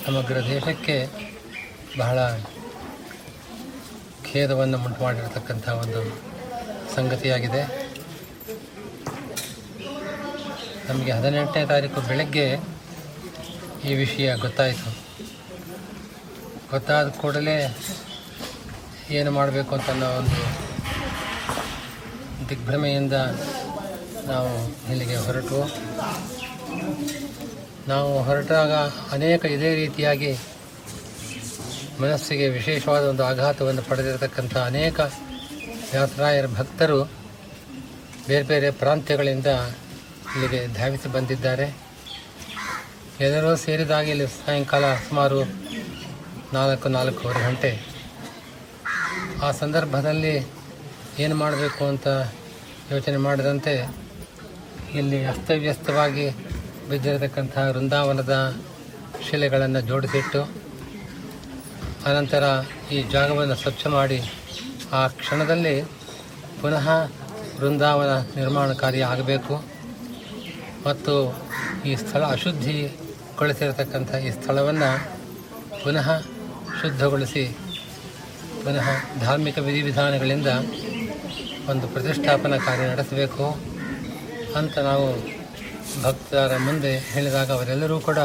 ಸಮಗ್ರ ದೇಶಕ್ಕೆ ಬಹಳ ಖೇದವನ್ನು ಉಂಟು ಮಾಡಿರತಕ್ಕಂಥ ಒಂದು ಸಂಗತಿಯಾಗಿದೆ. ನಮಗೆ ಹದಿನೆಂಟನೇ ತಾರೀಕು ಬೆಳಗ್ಗೆ ಈ ವಿಷಯ ಗೊತ್ತಾಯಿತು. ಗೊತ್ತಾದ ಕೂಡಲೇ ಏನು ಮಾಡಬೇಕು ಅಂತ ಅನ್ನೋ ಒಂದು ದಿಗ್ಭ್ರಮೆಯಿಂದ ನಾವು ಇಲ್ಲಿಗೆ ಹೊರಟು. ನಾವು ಹೊರಟಾಗ ಅನೇಕ ಇದೇ ರೀತಿಯಾಗಿ ಮನಸ್ಸಿಗೆ ವಿಶೇಷವಾದ ಒಂದು ಆಘಾತವನ್ನು ಪಡೆದಿರತಕ್ಕಂಥ ಅನೇಕ ಯಾತ್ರಾಯರ ಭಕ್ತರು ಬೇರೆ ಬೇರೆ ಪ್ರಾಂತ್ಯಗಳಿಂದ ಇಲ್ಲಿಗೆ ಧಾವಿಸಿ ಬಂದಿದ್ದಾರೆ. ಎಲ್ಲರೂ ಸೇರಿದಾಗ ಇಲ್ಲಿ ಸಾಯಂಕಾಲ ಸುಮಾರು ನಾಲ್ಕು, ನಾಲ್ಕೂವರೆ ಗಂಟೆ. ಆ ಸಂದರ್ಭದಲ್ಲಿ ಏನು ಮಾಡಬೇಕು ಅಂತ ಯೋಚನೆ ಮಾಡಿದಂತೆ ಇಲ್ಲಿ ಅಸ್ತವ್ಯಸ್ತವಾಗಿ ಬಿದ್ದಿರತಕ್ಕಂಥ ವೃಂದಾವನದ ಶಿಲೆಗಳನ್ನು ಜೋಡಿಸಿಟ್ಟು, ಅನಂತರ ಈ ಜಾಗವನ್ನು ಸ್ವಚ್ಛ ಮಾಡಿ, ಆ ಕ್ಷಣದಲ್ಲಿ ಪುನಃ ವೃಂದಾವನ ನಿರ್ಮಾಣ ಕಾರ್ಯ ಆಗಬೇಕು. ಮತ್ತು ಈ ಸ್ಥಳ ಅಶುದ್ಧಿಗೊಳಿಸಿರತಕ್ಕಂಥ ಈ ಸ್ಥಳವನ್ನು ಪುನಃ ಶುದ್ಧಗೊಳಿಸಿ, ಪುನಃ ಧಾರ್ಮಿಕ ವಿಧಿವಿಧಾನಗಳಿಂದ ಒಂದು ಪ್ರತಿಷ್ಠಾಪನಾ ಕಾರ್ಯ ನಡೆಸಬೇಕು ಅಂತ ನಾವು ಭಕ್ತರ ಮುಂದೆ ಹೇಳಿದಾಗ ಅವರೆಲ್ಲರೂ ಕೂಡ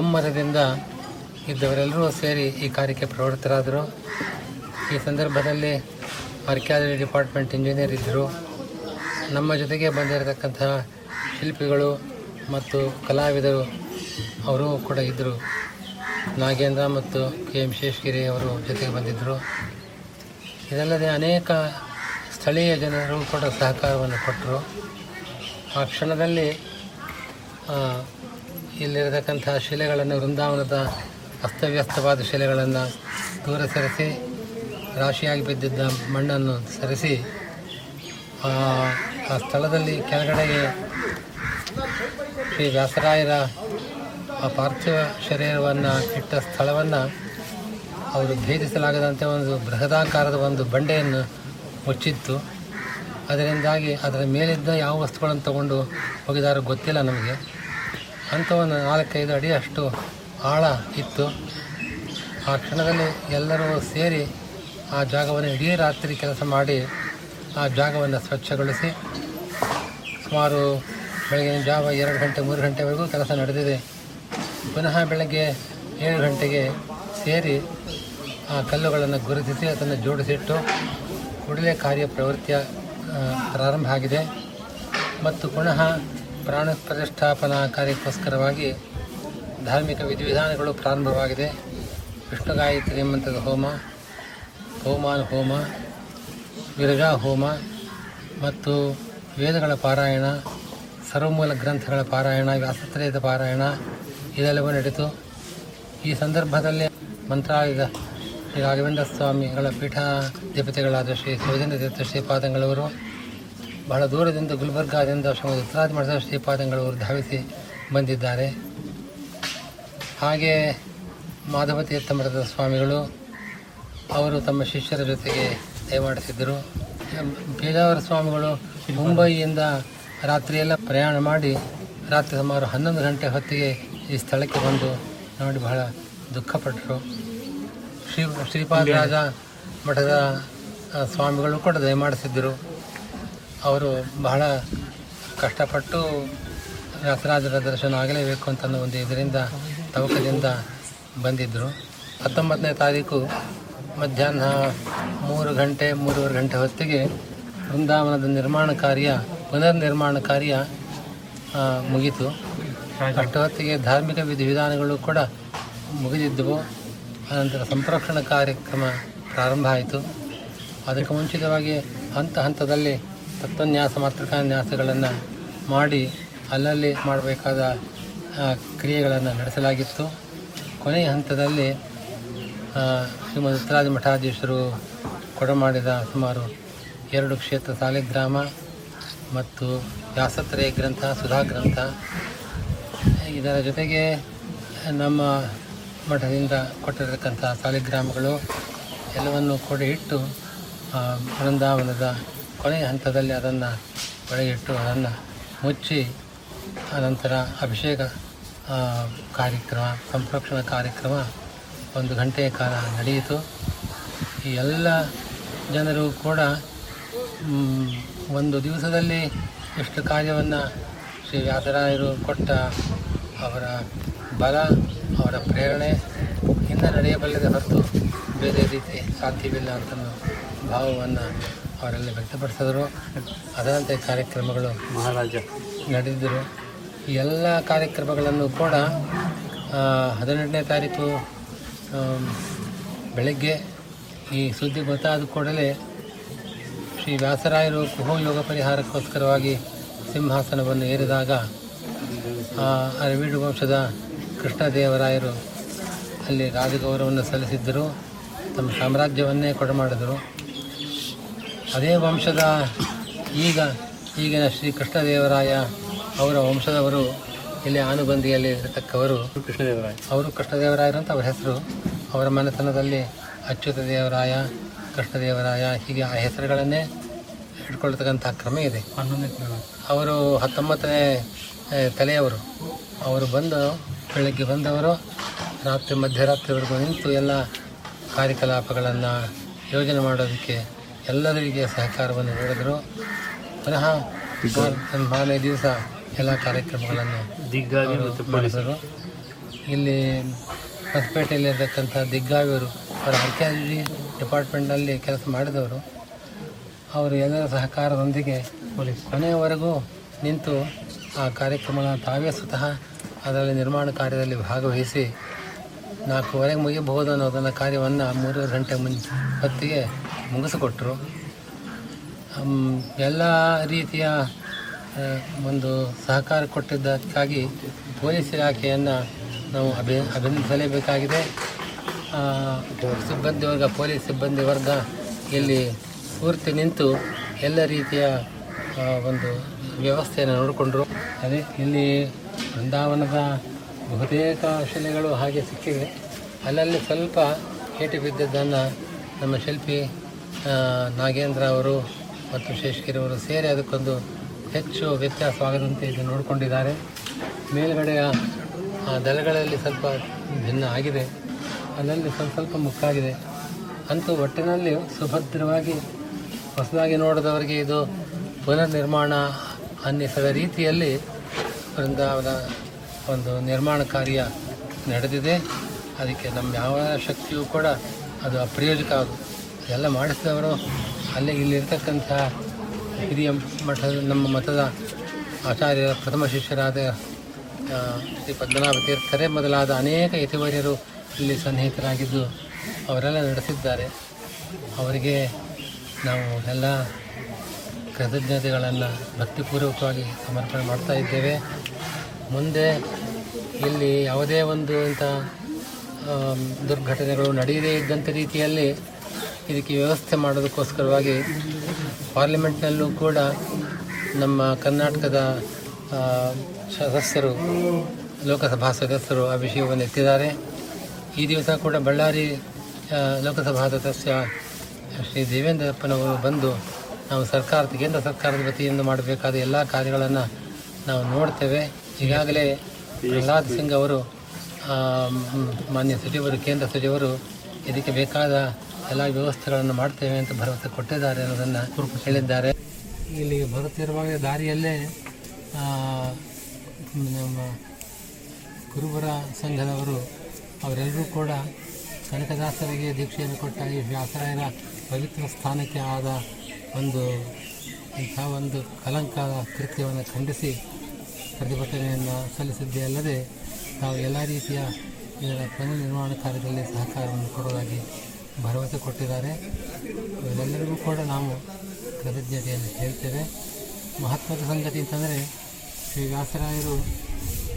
ಒಮ್ಮರದಿಂದ ಇದ್ದವರೆಲ್ಲರೂ ಸೇರಿ ಈ ಕಾರ್ಯಕ್ಕೆ ಪ್ರವೃತ್ತರಾದರು. ಈ ಸಂದರ್ಭದಲ್ಲಿ ಆರ್ಕ್ಯಾಲಜಿ ಡಿಪಾರ್ಟ್ಮೆಂಟ್ ಇಂಜಿನಿಯರ್ ಇದ್ದರು. ನಮ್ಮ ಜೊತೆಗೆ ಬಂದಿರತಕ್ಕಂತಹ ಶಿಲ್ಪಿಗಳು ಮತ್ತು ಕಲಾವಿದರು ಅವರು ಕೂಡ ಇದ್ದರು ನಾಗೇಂದ್ರ ಮತ್ತು ಕೆ ಎಂ ಶೇಷಗಿರಿ ಅವರು ಜೊತೆಗೆ ಬಂದಿದ್ದರು ಇದಲ್ಲದೆ ಅನೇಕ ಸ್ಥಳೀಯ ಜನರು ಕೂಡ ಸಹಕಾರವನ್ನು ಕೊಟ್ಟರು ಆ ಕ್ಷಣದಲ್ಲಿ ಇಲ್ಲಿರತಕ್ಕಂಥ ಶಿಲೆಗಳನ್ನು, ವೃಂದಾವನದ ಅಸ್ತವ್ಯಸ್ತವಾದ ಶಿಲೆಗಳನ್ನು ದೂರ ಸರಿಸಿ, ರಾಶಿಯಾಗಿ ಬಿದ್ದಿದ್ದ ಮಣ್ಣನ್ನು ಸರಿಸಿ ಆ ಸ್ಥಳದಲ್ಲಿ ಕೆಳಗಡೆಗೆ ಶ್ರೀ ವ್ಯಾಸರಾಯರ ಆ ಪಾರ್ಥಿವ ಶರೀರವನ್ನು ಇಟ್ಟ ಸ್ಥಳವನ್ನು ಅವರು ಭೇದಿಸಲಾಗದಂತೆ ಒಂದು ಬೃಹದಾಕಾರದ ಒಂದು ಬಂಡೆಯನ್ನು ಮುಚ್ಚಿತ್ತು. ಅದರಿಂದಾಗಿ ಅದರ ಮೇಲಿದ್ದ ಯಾವ ವಸ್ತುಗಳನ್ನು ತಗೊಂಡು ಹೋಗಿದಾರೋ ಗೊತ್ತಿಲ್ಲ ನಮಗೆ. ಅಂಥ ಒಂದು ನಾಲ್ಕೈದು ಅಡಿ ಅಷ್ಟು ಆಳ ಇತ್ತು. ಆ ಕ್ಷಣದಲ್ಲಿ ಎಲ್ಲರೂ ಸೇರಿ ಆ ಜಾಗವನ್ನು ಇಡೀ ರಾತ್ರಿ ಕೆಲಸ ಮಾಡಿ ಆ ಜಾಗವನ್ನು ಸ್ವಚ್ಛಗೊಳಿಸಿ. ಸುಮಾರು ಬೆಳಗಿನ ಜಾವ ಎರಡು ಗಂಟೆ, ಮೂರು ಗಂಟೆವರೆಗೂ ಕೆಲಸ ನಡೆದಿದೆ. ಪುನಃ ಬೆಳಗ್ಗೆ ಏಳು ಗಂಟೆಗೆ ಸೇರಿ ಆ ಕಲ್ಲುಗಳನ್ನು ಗುರುತಿಸಿ ಅದನ್ನು ಜೋಡಿಸಿಟ್ಟು ಕೂಡಲೇ ಕಾರ್ಯ ಪ್ರವೃತ್ತಿಯ ಪ್ರಾರಂಭ ಆಗಿದೆ. ಮತ್ತು ಪುನಃ ಪ್ರಾಣ ಪ್ರತಿಷ್ಠಾಪನಾ ಕಾರ್ಯಕ್ಕೋಸ್ಕರವಾಗಿ ಧಾರ್ಮಿಕ ವಿಧಿವಿಧಾನಗಳು ಪ್ರಾರಂಭವಾಗಿದೆ. ವಿಷ್ಣು ಗಾಯತ್ರಿ ಮಂತ್ರದ ಹೋಮ ಹೋಮಾನ್ ಹೋಮ, ವಿರಜಾ ಹೋಮ ಮತ್ತು ವೇದಗಳ ಪಾರಾಯಣ, ಸರ್ವಮೂಲ ಗ್ರಂಥಗಳ ಪಾರಾಯಣ, ವ್ಯಾಸತ್ರಯದ ಪಾರಾಯಣ ಇದೆಲ್ಲವೂ ನಡೀತು. ಈ ಸಂದರ್ಭದಲ್ಲಿ ಮಂತ್ರಾಲಯದ ಶ್ರೀ ರಾಘವೇಂದ್ರ ಸ್ವಾಮಿಗಳ ಪೀಠಾಧಿಪತಿಗಳಾದ ಶ್ರೀ ಶಿವಜೇಂದ್ರ ತೀರ್ಥ ಶ್ರೀಪಾದಂಗಳವರು ಬಹಳ ದೂರದಿಂದ ಗುಲ್ಬರ್ಗಾದಿಂದ ಶ್ರೀಮದ್ ಉತ್ತರಾದಿ ಮಠದ ಶ್ರೀಪಾದಂಗಳವರು ಧಾವಿಸಿ ಬಂದಿದ್ದಾರೆ. ಹಾಗೆ ಮಾಧವ ತೀರ್ಥ ಮಠದ ಸ್ವಾಮಿಗಳು, ಅವರು ತಮ್ಮ ಶಿಷ್ಯರ ಜೊತೆಗೆ ದಯಮಾಡಿಸಿದ್ದರು. ಪೇಜಾವರ ಸ್ವಾಮಿಗಳು ಮುಂಬಯಿಯಿಂದ ರಾತ್ರಿಯೆಲ್ಲ ಪ್ರಯಾಣ ಮಾಡಿ ರಾತ್ರಿ ಸುಮಾರು ಹನ್ನೊಂದು ಗಂಟೆ ಹೊತ್ತಿಗೆ ಈ ಸ್ಥಳಕ್ಕೆ ಬಂದು ನೋಡಿ ಬಹಳ ದುಃಖಪಟ್ಟರು ಶ್ರೀ ಶ್ರೀಪಾದರಾಜ ಮಠದ ಸ್ವಾಮಿಗಳು ಕೂಡ ದಯಮಾಡಿಸಿದ್ದರು ಅವರು ಬಹಳ ಕಷ್ಟಪಟ್ಟು ವ್ಯಾಸರಾಜರ ದರ್ಶನ ಆಗಲೇಬೇಕು ಅಂತ ಒಂದು ಇದರಿಂದ, ತವಕದಿಂದ ಬಂದಿದ್ದರು. ಹತ್ತೊಂಬತ್ತನೇ ತಾರೀಕು ಮಧ್ಯಾಹ್ನ ಮೂರು ಗಂಟೆ, ಮೂರುವರೆ ಗಂಟೆ ಹೊತ್ತಿಗೆ ಬೃಂದಾವನದ ನಿರ್ಮಾಣ ಕಾರ್ಯ ಪುನರ್ ನಿರ್ಮಾಣ ಕಾರ್ಯ ಮುಗೀತು. ಅಷ್ಟು ಹೊತ್ತಿಗೆ ಧಾರ್ಮಿಕ ವಿಧಿವಿಧಾನಗಳು ಕೂಡ ಮುಗಿದಿದ್ದವು. ಅನಂತರ ಸಂಪ್ರೋಕ್ಷಣ ಕಾರ್ಯಕ್ರಮ ಪ್ರಾರಂಭ ಆಯಿತು. ಅದಕ್ಕೆ ಮುಂಚಿತವಾಗಿ ಹಂತ ಹಂತದಲ್ಲಿ ತತ್ವನ್ಯಾಸ, ಮಾತೃಕಾನ್ಯಾಸಗಳನ್ನು ಮಾಡಿ ಅಲ್ಲಲ್ಲಿ ಮಾಡಬೇಕಾದ ಕ್ರಿಯೆಗಳನ್ನು ನಡೆಸಲಾಗಿತ್ತು. ಕೊನೆಯ ಹಂತದಲ್ಲಿ ಶ್ರೀ ಶ್ರೀಮದ್ ಉತ್ತರಾದಿ ಮಠಾಧೀಶರು ಕೊಡಮಾಡಿದ ಸುಮಾರು ಎರಡು ಕ್ಷೇತ್ರ ಸಾಲಿಗ್ರಾಮ ಮತ್ತು ವ್ಯಾಸತ್ರಯ ಗ್ರಂಥ, ಸುಧಾ ಗ್ರಂಥ ಇದರ ಜೊತೆಗೆ ನಮ್ಮ ಮಠದಿಂದ ಕೊಟ್ಟಿರತಕ್ಕಂಥ ಸಾಲಿಗ್ರಾಮಗಳು ಎಲ್ಲವನ್ನು ಕೂಡ ಇಟ್ಟು ಬೃಂದಾವನದ ಕೊನೆಯ ಹಂತದಲ್ಲಿ ಅದನ್ನು ಒಳಗಿಟ್ಟು ಅದನ್ನು ಮುಚ್ಚಿ, ಅನಂತರ ಅಭಿಷೇಕ ಕಾರ್ಯಕ್ರಮ ಸಂರಕ್ಷಣಾ ಕಾರ್ಯಕ್ರಮ ಒಂದು ಗಂಟೆಯ ಕಾಲ ನಡೆಯಿತು. ಈ ಎಲ್ಲ ಜನರು ಕೂಡ ಒಂದು ದಿವಸದಲ್ಲಿ ಎಷ್ಟು ಕಾರ್ಯವನ್ನು ಶ್ರೀ ವ್ಯಾಸರಾಯರು ಕೊಟ್ಟ ಅವರ ಬಲ, ಅವರ ಪ್ರೇರಣೆ ಇಂದ ನಡೆಯಬಲ್ಲದೆ ಹೊರತು ಬೇರೆ ರೀತಿ ಸಾಧ್ಯವಿಲ್ಲ ಅಂತ ಭಾವವನ್ನು ಅವರಲ್ಲಿ ವ್ಯಕ್ತಪಡಿಸಿದರು. ಅದರಂತೆ ಕಾರ್ಯಕ್ರಮಗಳು ಮಹಾರಾಜ ನಡೆದಿದ್ದರು. ಎಲ್ಲ ಕಾರ್ಯಕ್ರಮಗಳನ್ನು ಕೂಡ ಹದಿನೆಂಟನೇ ತಾರೀಕು ಬೆಳಗ್ಗೆ ಈ ಸುದ್ದಿ ಗೊತ್ತಾದ ಕೂಡಲೇ ಶ್ರೀ ವ್ಯಾಸರಾಯರು ಕುಹೋ ಯೋಗ ಪರಿಹಾರಕ್ಕೋಸ್ಕರವಾಗಿ ಸಿಂಹಾಸನವನ್ನು ಏರಿದಾಗ ಅರವೀಡು ವಂಶದ ಕೃಷ್ಣದೇವರಾಯರು ಅಲ್ಲಿ ರಾಜಗೌರವನ್ನು ಸಲ್ಲಿಸಿದ್ದರು. ತಮ್ಮ ಸಾಮ್ರಾಜ್ಯವನ್ನೇ ಕೊಡಮಾಡಿದರು. ಅದೇ ವಂಶದ ಈಗ ಈಗಿನ ಶ್ರೀ ಕೃಷ್ಣದೇವರಾಯ ಅವರ ವಂಶದವರು ಇಲ್ಲಿ ಆನುಬಂದಿಯಲ್ಲಿ ಇರತಕ್ಕವರು. ಕೃಷ್ಣದೇವರಾಯ ಅವರು ಕೃಷ್ಣದೇವರಾಯರು ಅಂತ ಅವರ ಹೆಸರು. ಅವರ ಮನೆತನದಲ್ಲಿ ಅಚ್ಯುತ ದೇವರಾಯ ಕೃಷ್ಣದೇವರಾಯ ಹೀಗೆ ಆ ಹೆಸರುಗಳನ್ನೇ ಇಟ್ಕೊಳ್ತಕ್ಕಂಥ ಕ್ರಮ ಇದೆ. ಅವರು ಹತ್ತೊಂಬತ್ತನೇ ತಲೆಯವರು. ಅವರು ಬಂದು ಬೆಳಗ್ಗೆ ಬಂದವರು ರಾತ್ರಿ ಮಧ್ಯರಾತ್ರಿವರೆಗೂ ನಿಂತು ಎಲ್ಲ ಕಾರ್ಯಕಲಾಪಗಳನ್ನು ಯೋಜನೆ ಮಾಡೋದಕ್ಕೆ ಎಲ್ಲರಿಗೆ ಸಹಕಾರವನ್ನು ನೀಡಿದರು. ಪುನಃ ಮಾರ್- ಮಾರನೇ ದಿವಸ ಎಲ್ಲ ಕಾರ್ಯಕ್ರಮಗಳನ್ನು ಅವರು ಮಾಡಿದರು. ಇಲ್ಲಿ ಹೊಸಪೇಟೆಯಲ್ಲಿರ್ತಕ್ಕಂಥ ದಿಗ್ಗಾವಿಯವರು ಅವರ ಆರ್ಕಿಯಾಲಜಿ ಡಿಪಾರ್ಟ್ಮೆಂಟ್ನಲ್ಲಿ ಕೆಲಸ ಮಾಡಿದವರು. ಅವರು ಎಲ್ಲರ ಸಹಕಾರದೊಂದಿಗೆ ಕೊನೆಯವರೆಗೂ ನಿಂತು ಆ ಕಾರ್ಯಕ್ರಮನ ತಾವೇ ಸ್ವತಃ ಅದರಲ್ಲಿ ನಿರ್ಮಾಣ ಕಾರ್ಯದಲ್ಲಿ ಭಾಗವಹಿಸಿ ನಾಲ್ಕೂವರೆಗೆ ಮುಗಿಯಬಹುದು ಅನ್ನೋದನ್ನು ಕಾರ್ಯವನ್ನು ಮೂರುವರೆ ಗಂಟೆ ಮುನ್, ಹೊತ್ತಿಗೆ ಮುಗಿಸಿಕೊಟ್ಟರು ಎಲ್ಲ ರೀತಿಯ ಒಂದು ಸಹಕಾರ ಕೊಟ್ಟಿದ್ದಕ್ಕಾಗಿ ಪೊಲೀಸ್ ಇಲಾಖೆಯನ್ನು ನಾವು ಅಭಿ, ಅಭಿನಂದಿಸಲೇಬೇಕಾಗಿದೆ. ಸಿಬ್ಬಂದಿ ವರ್ಗ, ಪೊಲೀಸ್ ಸಿಬ್ಬಂದಿ ವರ್ಗ ಇಲ್ಲಿ ಪೂರ್ತಿ ನಿಂತು ಎಲ್ಲ ರೀತಿಯ ಒಂದು ವ್ಯವಸ್ಥೆಯನ್ನು ನೋಡಿಕೊಂಡ್ರು. ಅದೇ ಇಲ್ಲಿ ಬೃಂದಾವನದ ಬಹುತೇಕ ಶಿಲೆಗಳು ಹಾಗೆ ಸಿಕ್ಕಿವೆ. ಅಲ್ಲಲ್ಲಿ ಸ್ವಲ್ಪ ಏಟು ಬಿದ್ದದ್ದನ್ನು ನಮ್ಮ ಶಿಲ್ಪಿ ನಾಗೇಂದ್ರ ಅವರು ಮತ್ತು ಶೇಷಗಿರಿ ಅವರು ಸೇರಿ ಅದಕ್ಕೊಂದು ಹೆಚ್ಚು ವ್ಯತ್ಯಾಸವಾಗದಂತೆ ಇದು ನೋಡಿಕೊಂಡಿದ್ದಾರೆ. ಮೇಲುಗಡೆಯ ಆ, ದಳಗಳಲ್ಲಿ ಸ್ವಲ್ಪ ಭಿನ್ನ ಆಗಿದೆ. ಅಲ್ಲಲ್ಲಿ ಸ್ವಲ್ಪ ಸ್ವಲ್ಪ ಮುಕ್ಕಾಗಿದೆ. ಅಂತೂ ಒಟ್ಟಿನಲ್ಲಿ ಸುಭದ್ರವಾಗಿ ಹೊಸದಾಗಿ ನೋಡಿದವರಿಗೆ ಇದು ಪುನರ್ ನಿರ್ಮಾಣ ಅನ್ನಿಸದ ರೀತಿಯಲ್ಲಿ ಬೃಂದಾವನ ಒಂದು ನಿರ್ಮಾಣ ಕಾರ್ಯ ನಡೆದಿದೆ. ಅದಕ್ಕೆ ನಮ್ಮ ಯಾವ ಶಕ್ತಿಯೂ ಕೂಡ ಅದು ಅಪ್ರಯೋಜಕ ಅದು. ಎಲ್ಲ ಮಾಡಿಸಿದವರು ಅಲ್ಲಿ ಇಲ್ಲಿರ್ತಕ್ಕಂಥ ಹಿರಿಯ ಮಠದ ನಮ್ಮ ಮಠದ ಆಚಾರ್ಯರ ಪ್ರಥಮ ಶಿಷ್ಯರಾದ ಶ್ರೀ ಪದ್ಮನಾಭ ತೀರ್ಥರೇ ಮೊದಲಾದ ಅನೇಕ ಯತಿವರ್ಯರು ಇಲ್ಲಿ ಸನ್ನಿಹಿತರಾಗಿದ್ದು ಅವರೆಲ್ಲ ನಡೆಸಿದ್ದಾರೆ. ಅವರಿಗೆ ನಾವು ಎಲ್ಲ ಕೃತಜ್ಞತೆಗಳನ್ನು ಭಕ್ತಿಪೂರ್ವಕವಾಗಿ ಸಮರ್ಪಣೆ ಮಾಡ್ತಾ ಇದ್ದೇವೆ. ಮುಂದೆ ಇಲ್ಲಿ ಯಾವುದೇ ಒಂದು ಇಂಥ ದುರ್ಘಟನೆಗಳು ನಡೆಯದೇ ಇದ್ದಂಥ ರೀತಿಯಲ್ಲಿ ಇದಕ್ಕೆ ವ್ಯವಸ್ಥೆ ಮಾಡೋದಕ್ಕೋಸ್ಕರವಾಗಿ ಪಾರ್ಲಿಮೆಂಟ್ನಲ್ಲೂ ಕೂಡ ನಮ್ಮ ಕರ್ನಾಟಕದ ಸದಸ್ಯರು, ಲೋಕಸಭಾ ಸದಸ್ಯರು ಆ ವಿಷಯವನ್ನು ಎತ್ತಿದ್ದಾರೆ. ಈ ದಿವಸ ಕೂಡ ಬಳ್ಳಾರಿ ಲೋಕಸಭಾ ಸದಸ್ಯ ಶ್ರೀ ದೇವೇಂದ್ರಪ್ಪನವರು ಬಂದು ನಾವು ಸರ್ಕಾರದ ಕೇಂದ್ರ ಸರ್ಕಾರದ ವತಿಯಿಂದ ಮಾಡಬೇಕಾದ ಎಲ್ಲ ಕಾರ್ಯಗಳನ್ನು ನಾವು ನೋಡ್ತೇವೆ. ಈಗಾಗಲೇ ಪ್ರಹ್ಲಾದ್ ಸಿಂಗ್ ಅವರು ಮಾನ್ಯ ಸಚಿವರು, ಕೇಂದ್ರ ಸಚಿವರು ಇದಕ್ಕೆ ಬೇಕಾದ ಎಲ್ಲ ವ್ಯವಸ್ಥೆಗಳನ್ನು ಮಾಡ್ತೇವೆ ಅಂತ ಭರವಸೆ ಕೊಟ್ಟಿದ್ದಾರೆ ಅನ್ನೋದನ್ನು ಹೇಳಿದ್ದಾರೆ. ಇಲ್ಲಿ ಬರುತ್ತಿರುವಾಗ ದಾರಿಯಲ್ಲೇ ನಮ್ಮ ಕುರುಬರ ಸಂಘದವರು ಅವರೆಲ್ಲರೂ ಕೂಡ ಕನಕದಾಸರಿಗೆ ದೀಕ್ಷೆಯನ್ನು ಕೊಟ್ಟ ಈ ವ್ಯಾಸರಾಯರ ಪವಿತ್ರ ಸ್ಥಾನಕ್ಕೆ ಆದ ಒಂದು ಇಂಥ ಒಂದು ಕಲಂಕ ಕೃತ್ಯವನ್ನು ಖಂಡಿಸಿ ಪ್ರತಿಭಟನೆಯನ್ನು ಸಲ್ಲಿಸಿದ್ದೇ ಅಲ್ಲದೆ ನಾವು ಎಲ್ಲ ರೀತಿಯ ಇದರ ಪುನರ್ ನಿರ್ಮಾಣ ಕಾರ್ಯದಲ್ಲಿ ಸಹಕಾರವನ್ನು ಕೊಡುವುದಾಗಿ ಭರವಸೆ ಕೊಟ್ಟಿದ್ದಾರೆ. ಇವರೆಲ್ಲರಿಗೂ ಕೂಡ ನಾವು ಕೃತಜ್ಞತೆಯನ್ನು ಹೇಳ್ತೇವೆ. ಮಹತ್ವದ ಸಂಗತಿ ಅಂತಂದರೆ ಶ್ರೀ ವ್ಯಾಸರಾಯರು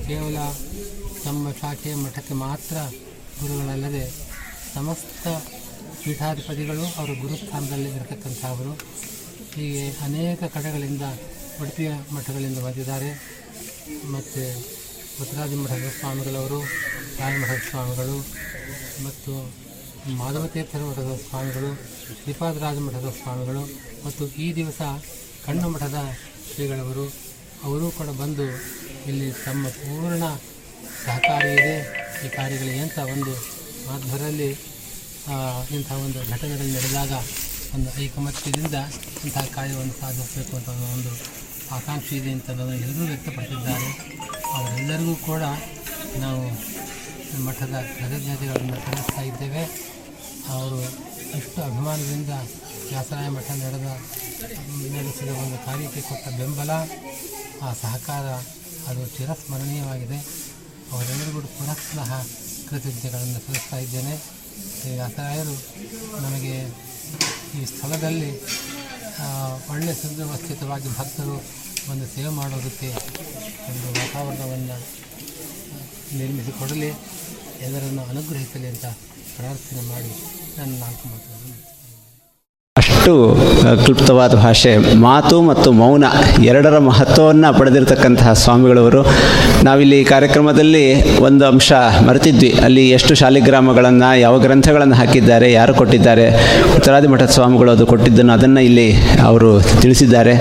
ಕೇವಲ ತಮ್ಮ ಶಾಖೆಯ ಮಠಕ್ಕೆ ಮಾತ್ರ ಗುರುಗಳಲ್ಲದೆ ಸಮಸ್ತ ಪೀಠಾಧಿಪತಿಗಳು ಅವರ ಗುರುಸ್ಥಾನದಲ್ಲಿ ಇರತಕ್ಕಂಥವರು. ಹೀಗೆ ಅನೇಕ ಕಡೆಗಳಿಂದ ಉಡುಪಿಯ ಮಠಗಳಿಂದ ಬಂದಿದ್ದಾರೆ. ಮತ್ತು ಉತ್ತರಾದಿ ಮಠದ ಸ್ವಾಮಿಗಳವರು, ರಾಯಮಠದ ಸ್ವಾಮಿಗಳು ಮತ್ತು ಮಾಧವ ತೀರ್ಥರ ಮಠದ ಸ್ವಾಮಿಗಳು ಶ್ರೀಪಾದರಾಜ ಮಠದ ಸ್ವಾಮಿಗಳು ಮತ್ತು ಈ ದಿವಸ ಕಣ್ಣು ಮಠದ ಶ್ರೀಗಳವರು, ಅವರು ಕೂಡ ಬಂದು ಇಲ್ಲಿ ತಮ್ಮ ಪೂರ್ಣ ಸಹಕಾರ ಇದೆ. ಈ ಕಾರ್ಯಗಳಿಗೆ ಅಂತ ಒಂದು ಮಾಧ್ಯಮದಲ್ಲಿ ಇಂಥ ಒಂದು ಘಟನೆಗಳು ನಡೆದಾಗ ಒಂದು ಐಕಮತ್ಯದಿಂದ ಇಂತಹ ಕಾರ್ಯವನ್ನು ಸಾಧಿಸಬೇಕು ಅಂತ ಒಂದು ಆಕಾಂಕ್ಷೆ ಇದೆ ಅಂತ ಎಲ್ಲರೂ ವ್ಯಕ್ತಪಡಿಸಿದ್ದಾರೆ. ಅವರೆಲ್ಲರಿಗೂ ಕೂಡ ನಾವು ಮಠದ ಕೃತಜ್ಞತೆಗಳನ್ನು ಸಲ್ಲಿಸ್ತಾ ಇದ್ದೇವೆ. ಅವರು ಇಷ್ಟು ಅಭಿಮಾನದಿಂದ ವ್ಯಾಸರಾಯ ಮಠ ನಡೆದ, ನಡೆಸಿದ ಒಂದು ಕಾರ್ಯಕ್ಕೆ ಕೊಟ್ಟ ಬೆಂಬಲ, ಆ ಸಹಕಾರ ಅದು ಚಿರಸ್ಮರಣೀಯವಾಗಿದೆ. ಅವರೆಲ್ಲರಿಗೂ ಪುನಃ ಕೃತಜ್ಞತೆಗಳನ್ನು ಸಲ್ಲಿಸ್ತಾ ಇದ್ದೇನೆ. ವ್ಯಾಸರಾಯರು ನಮಗೆ ಈ ಸ್ಥಳದಲ್ಲಿ ಒಳ್ಳೆಯ ಸುವ್ಯವಸ್ಥಿತವಾಗಿ ಭಕ್ತರು ಒಂದು ಸೇವೆ ಮಾಡೋದಕ್ಕೆ ಒಂದು ವಾತಾವರಣವನ್ನು ನಿರ್ಮಿಸಿಕೊಡಲಿ, ಎಲ್ಲರನ್ನು ಅನುಗ್ರಹಿಸಲಿ ಅಂತ ಪ್ರಾರ್ಥನೆ ಮಾಡಿ ನನ್ನ ನಾಲ್ಕು ಮಾತುಗಳನ್ನು ಅಷ್ಟು ಕ್ಲುಪ್ತವಾದ ಭಾಷೆ. ಮಾತು ಮತ್ತು ಮೌನ ಎರಡರ ಮಹತ್ವವನ್ನು ಪಡೆದಿರತಕ್ಕಂತಹ ಸ್ವಾಮಿಗಳವರು. ನಾವಿಲ್ಲಿ ಕಾರ್ಯಕ್ರಮದಲ್ಲಿ ಒಂದು ಅಂಶ ಮರೆತಿದ್ವಿ. ಅಲ್ಲಿ ಎಷ್ಟು ಶಾಲಿಗ್ರಾಮಗಳನ್ನು, ಯಾವ ಗ್ರಂಥಗಳನ್ನು ಹಾಕಿದ್ದಾರೆ, ಯಾರು ಕೊಟ್ಟಿದ್ದಾರೆ, ಉತ್ತರಾದಿ ಮಠದ ಸ್ವಾಮಿಗಳು ಅದು ಕೊಟ್ಟಿದ್ದನ್ನು ಅದನ್ನು ಇಲ್ಲಿ ಅವರು ತಿಳಿಸಿದ್ದಾರೆ.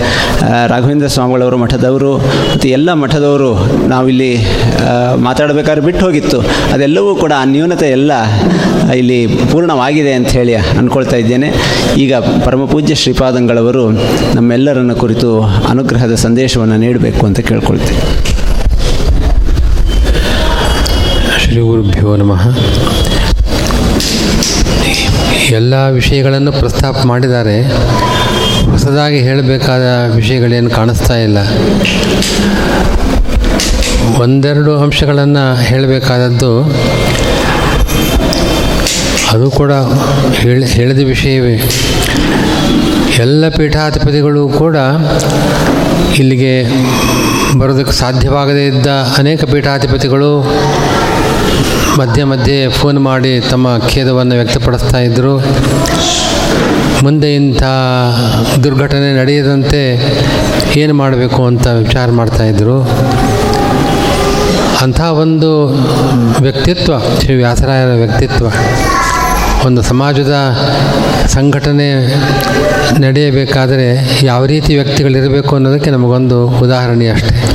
ರಾಘವೇಂದ್ರ ಸ್ವಾಮಿಗಳವರು ಮಠದವರು ಮತ್ತು ಎಲ್ಲ ಮಠದವರು ನಾವಿಲ್ಲಿ ಮಾತಾಡಬೇಕಾದ್ರೆ ಬಿಟ್ಟು ಹೋಗಿತ್ತು. ಅದೆಲ್ಲವೂ ಕೂಡ ಆ ನ್ಯೂನತೆ ಎಲ್ಲ ಇಲ್ಲಿ ಪೂರ್ಣವಾಗಿದೆ ಅಂತ ಹೇಳಿ ಅಂದ್ಕೊಳ್ತಾ ಇದ್ದೇನೆ. ಈಗ ಪರಮಪೂಜ್ಯ ಶ್ರೀಪಾದಂಗಳವರು ನಮ್ಮೆಲ್ಲರನ್ನು ಕುರಿತು ಅನುಗ್ರಹದ ಸಂದೇಶವನ್ನು ನೀಡಬೇಕು ಅಂತ ಕೇಳ್ಕೊಳ್ತೀವಿ ಶ್ರೀ ಗುರುಭ್ಯೋ ನಮಃ. ಎಲ್ಲ ವಿಷಯಗಳನ್ನು ಪ್ರಸ್ತಾಪ ಮಾಡಿದ್ದಾರೆ. ಹೊಸದಾಗಿ ಹೇಳಬೇಕಾದ ವಿಷಯಗಳೇನು ಕಾಣಿಸ್ತಾ ಇಲ್ಲ. ಒಂದೆರಡು ಅಂಶಗಳನ್ನು ಹೇಳಬೇಕಾದದ್ದು ಅದು ಕೂಡ ಹೇಳಿ, ಹೇಳಿದ ವಿಷಯವೇ. ಎಲ್ಲ ಪೀಠಾಧಿಪತಿಗಳು ಕೂಡ ಇಲ್ಲಿಗೆ ಬರೋದಕ್ಕೆ ಸಾಧ್ಯವಾಗದೇ ಇದ್ದ ಅನೇಕ ಪೀಠಾಧಿಪತಿಗಳು ಮಧ್ಯೆ ಮಧ್ಯೆ ಫೋನ್ ಮಾಡಿ ತಮ್ಮ ಖೇದವನ್ನು ವ್ಯಕ್ತಪಡಿಸ್ತಾ ಇದ್ದರು. ಮುಂದೆ ಇಂಥ ದುರ್ಘಟನೆ ನಡೆಯದಂತೆ ಏನು ಮಾಡಬೇಕು ಅಂತ ವಿಚಾರ ಮಾಡ್ತಾಯಿದ್ರು ಅಂಥ ಒಂದು ವ್ಯಕ್ತಿತ್ವ, ಶ್ರೀ ವ್ಯಾಸರಾಯರ ವ್ಯಕ್ತಿತ್ವ. ಒಂದು ಸಮಾಜದ ಸಂಘಟನೆ ನಡೆಯಬೇಕಾದರೆ ಯಾವ ರೀತಿ ವ್ಯಕ್ತಿಗಳಿರಬೇಕು ಅನ್ನೋದಕ್ಕೆ ನಮಗೊಂದು ಉದಾಹರಣೆ ಅಷ್ಟೆ.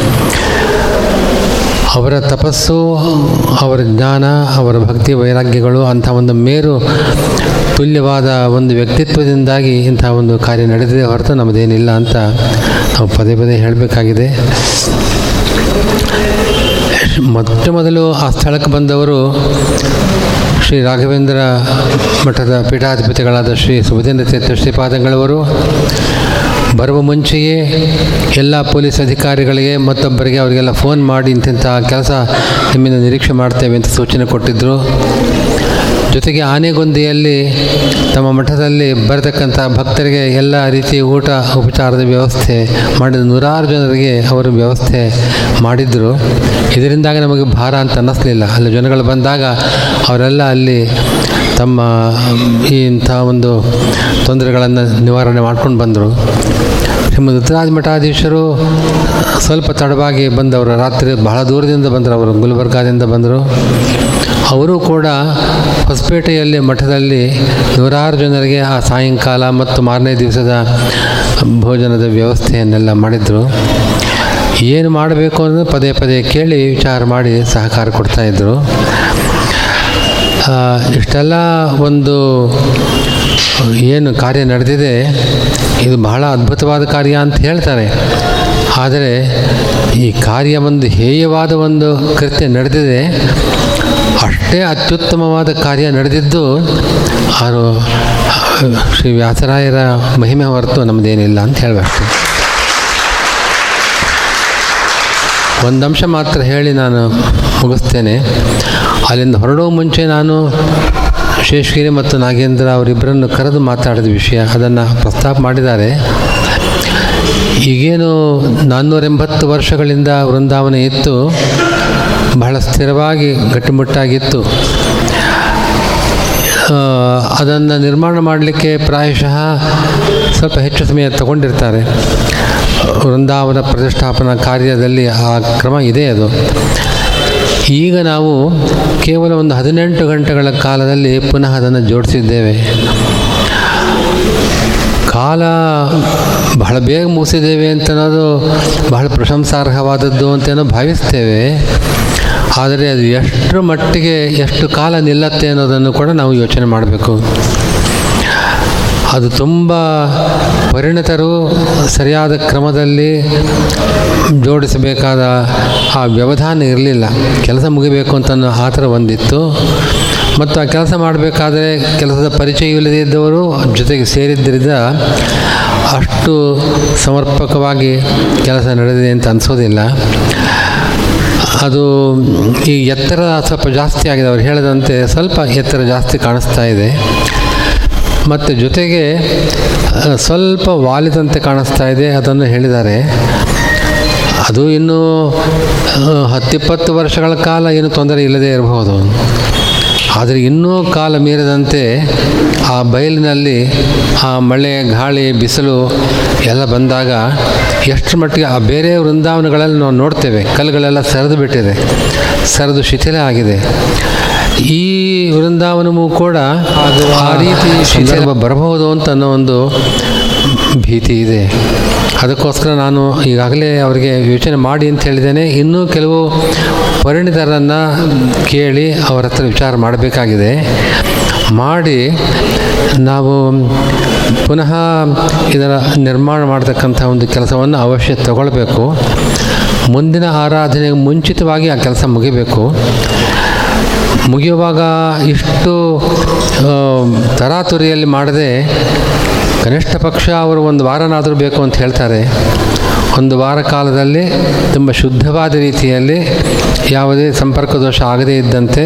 ಅವರ ತಪಸ್ಸು, ಅವರ ಜ್ಞಾನ, ಅವರ ಭಕ್ತಿ ವೈರಾಗ್ಯಗಳು ಅಂಥ ಒಂದು ಮೇರು ತುಲ್ಯವಾದ ಒಂದು ವ್ಯಕ್ತಿತ್ವದಿಂದಾಗಿ ಇಂಥ ಒಂದು ಕಾರ್ಯ ನಡೆದಿದೆ ಹೊರತು ನಮ್ಮದೇನಿಲ್ಲ ಅಂತ ನಾವು ಪದೇ ಪದೇ ಹೇಳಬೇಕಾಗಿದೆ. ಮೊಟ್ಟ ಮೊದಲು ಆ ಸ್ಥಳಕ್ಕೆ ಬಂದವರು ಶ್ರೀ ರಾಘವೇಂದ್ರ ಮಠದ ಪೀಠಾಧಿಪತಿಗಳಾದ ಶ್ರೀ ಸುಭದೇಂದ್ರ ತೀರ್ಥ ಶ್ರೀಪಾದಂಗಳವರು ಬರುವ ಮುಂಚೆಯೇ ಎಲ್ಲ ಪೊಲೀಸ್ ಅಧಿಕಾರಿಗಳಿಗೆ ಮತ್ತೊಬ್ಬರಿಗೆ ಅವರಿಗೆಲ್ಲ ಫೋನ್ ಮಾಡಿ ಇಂತಿಂಥ ಕೆಲಸ ನಿಮ್ಮಿಂದ ನಿರೀಕ್ಷೆ ಮಾಡ್ತೇವೆ ಅಂತ ಸೂಚನೆ ಕೊಟ್ಟಿದ್ದರು ಜೊತೆಗೆ ಆನೆಗೊಂದಿಯಲ್ಲಿ ತಮ್ಮ ಮಠದಲ್ಲಿ ಬರತಕ್ಕಂಥ ಭಕ್ತರಿಗೆ ಎಲ್ಲ ರೀತಿಯ ಊಟ, ಉಪಚಾರದ ವ್ಯವಸ್ಥೆ ಮಾಡಿದ ನೂರಾರು ಜನರಿಗೆ ಅವರು ವ್ಯವಸ್ಥೆ ಮಾಡಿದ್ದರು ಇದರಿಂದಾಗಿ ನಮಗೆ ಭಾರ ಅಂತ ಅನ್ನಿಸ್ಲಿಲ್ಲ. ಅಲ್ಲಿ ಜನಗಳು ಬಂದಾಗ ಅವರೆಲ್ಲ ಅಲ್ಲಿ ತಮ್ಮ ಈ ಇಂಥ ಒಂದು ತೊಂದರೆಗಳನ್ನು ನಿವಾರಣೆ ಮಾಡ್ಕೊಂಡು ಬಂದರು. ಶ್ರೀಮದ್ ರುದ್ರಾಜ ಮಠಾಧೀಶರು ಸ್ವಲ್ಪ ತಡವಾಗಿ ಬಂದವರು. ರಾತ್ರಿ ಬಹಳ ದೂರದಿಂದ ಬಂದರು ಅವರು. ಗುಲ್ಬರ್ಗಾದಿಂದ ಬಂದರು. ಅವರು ಕೂಡ ಹೊಸಪೇಟೆಯಲ್ಲಿ ಮಠದಲ್ಲಿ ನೂರಾರು ಜನರಿಗೆ ಆ ಸಾಯಂಕಾಲ ಮತ್ತು ಮಾರನೇ ದಿವಸದ ಭೋಜನದ ವ್ಯವಸ್ಥೆಯನ್ನೆಲ್ಲ ಮಾಡಿದರು. ಏನು ಮಾಡಬೇಕು ಅನ್ನೋದು ಪದೇ ಪದೇ ಕೇಳಿ ವಿಚಾರ ಮಾಡಿ ಸಹಕಾರ ಕೊಡ್ತಾಯಿದ್ರು ಇಷ್ಟೆಲ್ಲ ಒಂದು ಏನು ಕಾರ್ಯ ನಡೆದಿದೆ, ಇದು ಬಹಳ ಅದ್ಭುತವಾದ ಕಾರ್ಯ ಅಂತ ಹೇಳ್ತಾರೆ. ಆದರೆ ಈ ಕಾರ್ಯ ಒಂದು ಹೇಯವಾದ ಒಂದು ಕೃತ್ಯ ನಡೆದಿದೆ. ಅಷ್ಟೇ ಅತ್ಯುತ್ತಮವಾದ ಕಾರ್ಯ ನಡೆದಿದ್ದು ಅವರು ಶ್ರೀ ವ್ಯಾಸರಾಯರ ಮಹಿಮೆ ಹೊರತು ನಮ್ಮದೇನಿಲ್ಲ ಅಂತ ಹೇಳಬೇಕು. ಒಂದಂಶ ಮಾತ್ರ ಹೇಳಿ ನಾನು ಮುಗಿಸ್ತೇನೆ. ಅಲ್ಲಿಂದ ಹೊರಡುವ ಮುಂಚೆ ನಾನು ಶೇಷಗಿರಿ ಮತ್ತು ನಾಗೇಂದ್ರ ಅವರಿಬ್ಬರನ್ನು ಕರೆದು ಮಾತಾಡಿದ ವಿಷಯ ಅದನ್ನು ಪ್ರಸ್ತಾಪ ಮಾಡಿದ್ದಾರೆ. ಈಗೇನು ನಾನ್ನೂರೆಂಬತ್ತು ವರ್ಷಗಳಿಂದ ವೃಂದಾವನ ಇತ್ತು. ಬಹಳ ಸ್ಥಿರವಾಗಿ ಗಟ್ಟಿಮುಟ್ಟಾಗಿತ್ತು. ಅದನ್ನು ನಿರ್ಮಾಣ ಮಾಡಲಿಕ್ಕೆ ಪ್ರಾಯಶಃ ಸ್ವಲ್ಪ ಹೆಚ್ಚು ಸಮಯ ತಗೊಂಡಿರ್ತಾರೆ. ವೃಂದಾವನ ಪ್ರತಿಷ್ಠಾಪನಾ ಕಾರ್ಯದಲ್ಲಿ ಆ ಕ್ರಮ ಇದೆ ಅದು. ಈಗ ನಾವು ಕೇವಲ ಒಂದು ಹದಿನೆಂಟು ಗಂಟೆಗಳ ಕಾಲದಲ್ಲಿ ಪುನಃ ಅದನ್ನು ಜೋಡಿಸಿದ್ದೇವೆ. ಕಾಲ ಬಹಳ ಬೇಗ ಮುಗಿಸಿದ್ದೇವೆ ಅಂತ ಅನ್ನೋದು ಬಹಳ ಪ್ರಶಂಸಾರ್ಹವಾದದ್ದು ಅಂತೇನೋ ಭಾವಿಸ್ತೇವೆ. ಆದರೆ ಅದು ಎಷ್ಟರ ಮಟ್ಟಿಗೆ ಎಷ್ಟು ಕಾಲ ನಿಲ್ಲತ್ತೆ ಅನ್ನೋದನ್ನು ಕೂಡ ನಾವು ಯೋಚನೆ ಮಾಡಬೇಕು. ಅದು ತುಂಬ ಪರಿಣಿತರು ಸರಿಯಾದ ಕ್ರಮದಲ್ಲಿ ಜೋಡಿಸಬೇಕಾದ ಆ ವ್ಯವಧಾನ ಇರಲಿಲ್ಲ. ಕೆಲಸ ಮುಗಿಬೇಕು ಅಂತ ಆ ಥರ ಒಂದಿತ್ತು ಮತ್ತು ಆ ಕೆಲಸ ಮಾಡಬೇಕಾದ್ರೆ ಕೆಲಸದ ಪರಿಚಯ ಇಲ್ಲದೇ ಇದ್ದವರು ಜೊತೆಗೆ ಸೇರಿದ್ದರಿಂದ ಅಷ್ಟು ಸಮರ್ಪಕವಾಗಿ ಕೆಲಸ ನಡೆದಿದೆ ಅಂತ ಅನಿಸೋದಿಲ್ಲ. ಅದು ಈ ಎತ್ತರ ಸ್ವಲ್ಪ ಜಾಸ್ತಿ ಆಗಿದೆ. ಅವ್ರು ಹೇಳಿದಂತೆ ಸ್ವಲ್ಪ ಎತ್ತರ ಜಾಸ್ತಿ ಕಾಣಿಸ್ತಾ ಇದೆ. ಮತ್ತು ಜೊತೆಗೆ ಸ್ವಲ್ಪ ವಾಲಿದಂತೆ ಕಾಣಿಸ್ತಾ ಇದೆ ಅದನ್ನು ಹೇಳಿದ್ದಾರೆ. ಅದು ಇನ್ನೂ ಹತ್ತಿಪ್ಪತ್ತು ವರ್ಷಗಳ ಕಾಲ ಏನು ತೊಂದರೆ ಇಲ್ಲದೆ ಇರಬಹುದು. ಆದರೆ ಇನ್ನೂ ಕಾಲ ಮೀರದಂತೆ ಆ ಬಯಲಿನಲ್ಲಿ ಆ ಮಳೆ, ಗಾಳಿ, ಬಿಸಿಲು ಎಲ್ಲ ಬಂದಾಗ ಎಷ್ಟು ಮಟ್ಟಿಗೆ ಆ ಬೇರೆ ವೃಂದಾವನಗಳಲ್ಲಿ ನಾವು ನೋಡ್ತೇವೆ. ಕಲ್ಲುಗಳೆಲ್ಲ ಸರಿದು ಬಿಟ್ಟಿದೆ, ಸರಿದು ಶಿಥಿಲ ಆಗಿದೆ. ಈ ವೃಂದಾವನವೂ ಕೂಡ ಅದು ಆ ರೀತಿ ಶಿಥಿಲ ಬರಬಹುದು ಅಂತ ಅನ್ನೋ ಒಂದು ಭೀತಿ ಇದೆ. ಅದಕ್ಕೋಸ್ಕರ ನಾನು ಈಗಾಗಲೇ ಅವರಿಗೆ ಯೋಚನೆ ಮಾಡಿ ಅಂತ ಹೇಳಿದ್ದೇನೆ. ಇನ್ನೂ ಕೆಲವು ಪರಿಣಿತರನ್ನು ಕೇಳಿ ಅವರ ಹತ್ರ ವಿಚಾರ ಮಾಡಬೇಕಾಗಿದೆ. ಮಾಡಿ ನಾವು ಪುನಃ ಇದರ ನಿರ್ಮಾಣ ಮಾಡತಕ್ಕಂಥ ಒಂದು ಕೆಲಸವನ್ನು ಅವಶ್ಯ ತಗೊಳ್ಬೇಕು. ಮುಂದಿನ ಆರಾಧನೆಗೆ ಮುಂಚಿತವಾಗಿ ಆ ಕೆಲಸ ಮುಗಿಬೇಕು. ಮುಗಿಯುವಾಗ ಇಷ್ಟು ತರಾತುರಿಯಲ್ಲಿ ಮಾಡದೆ ಕನಿಷ್ಠ ಪಕ್ಷ ಅವರು ಒಂದು ವಾರನಾದರೂ ಬೇಕು ಅಂತ ಹೇಳ್ತಾರೆ. ಒಂದು ವಾರ ಕಾಲದಲ್ಲಿ ತುಂಬ ಶುದ್ಧವಾದ ರೀತಿಯಲ್ಲಿ ಯಾವುದೇ ಸಂಪರ್ಕ ದೋಷ ಆಗದೇ ಇದ್ದಂತೆ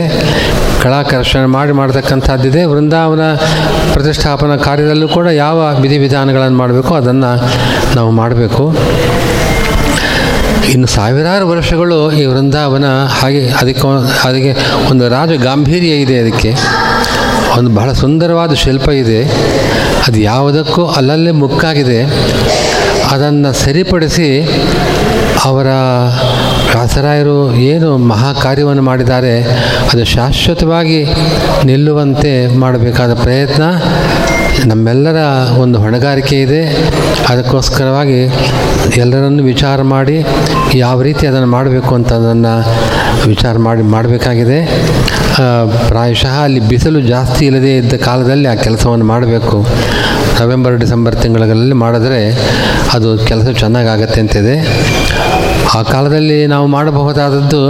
ಕಳಾಕರ್ಷಣೆ ಮಾಡಿ ಮಾಡತಕ್ಕಂಥದ್ದಿದೆ. ವೃಂದಾವನ ಪ್ರತಿಷ್ಠಾಪನಾ ಕಾರ್ಯದಲ್ಲೂ ಕೂಡ ಯಾವ ವಿಧಿವಿಧಾನಗಳನ್ನು ಮಾಡಬೇಕು ಅದನ್ನು ನಾವು ಮಾಡಬೇಕು. ಇನ್ನು ಸಾವಿರಾರು ವರ್ಷಗಳು ಈ ವೃಂದಾವನ ಹಾಗೆ ಅದಕ್ಕೆ ಅದಕ್ಕೆ ಒಂದು ರಾಜ ಗಾಂಭೀರ್ಯ ಇದೆ ಅದಕ್ಕೆ. ಒಂದು ಬಹಳ ಸುಂದರವಾದ ಶಿಲ್ಪ ಇದೆ. ಅದು ಯಾವುದಕ್ಕೂ ಅಲ್ಲಲ್ಲೇ ಮುಕ್ಕಾಗಿದೆ. ಅದನ್ನು ಸರಿಪಡಿಸಿ ಅವರ ವ್ಯಾಸರಾಯರು ಏನು ಮಹಾ ಕಾರ್ಯವನ್ನು ಮಾಡಿದ್ದಾರೆ, ಅದು ಶಾಶ್ವತವಾಗಿ ನಿಲ್ಲುವಂತೆ ಮಾಡಬೇಕಾದ ಪ್ರಯತ್ನ. ನಮ್ಮೆಲ್ಲರ ಒಂದು ಹೊಣೆಗಾರಿಕೆ ಇದೆ. ಅದಕ್ಕೋಸ್ಕರವಾಗಿ ಎಲ್ಲರನ್ನು ವಿಚಾರ ಮಾಡಿ ಯಾವ ರೀತಿ ಅದನ್ನು ಮಾಡಬೇಕು ಅಂತ ಅದನ್ನು ವಿಚಾರ ಮಾಡಿ ಮಾಡಬೇಕಾಗಿದೆ. ಪ್ರಾಯಶಃ ಅಲ್ಲಿ ಬಿಸಿಲು ಜಾಸ್ತಿ ಇಲ್ಲದೇ ಇದ್ದ ಕಾಲದಲ್ಲಿ ಆ ಕೆಲಸವನ್ನು ಮಾಡಬೇಕು. ನವೆಂಬರ್, ಡಿಸೆಂಬರ್ ತಿಂಗಳಲ್ಲಿ ಮಾಡಿದ್ರೆ ಅದು ಕೆಲಸ ಚೆನ್ನಾಗಾಗತ್ತೆ ಅಂತಿದೆ. ಆ ಕಾಲದಲ್ಲಿ ನಾವು ಮಾಡಬಹುದಾದದ್ದು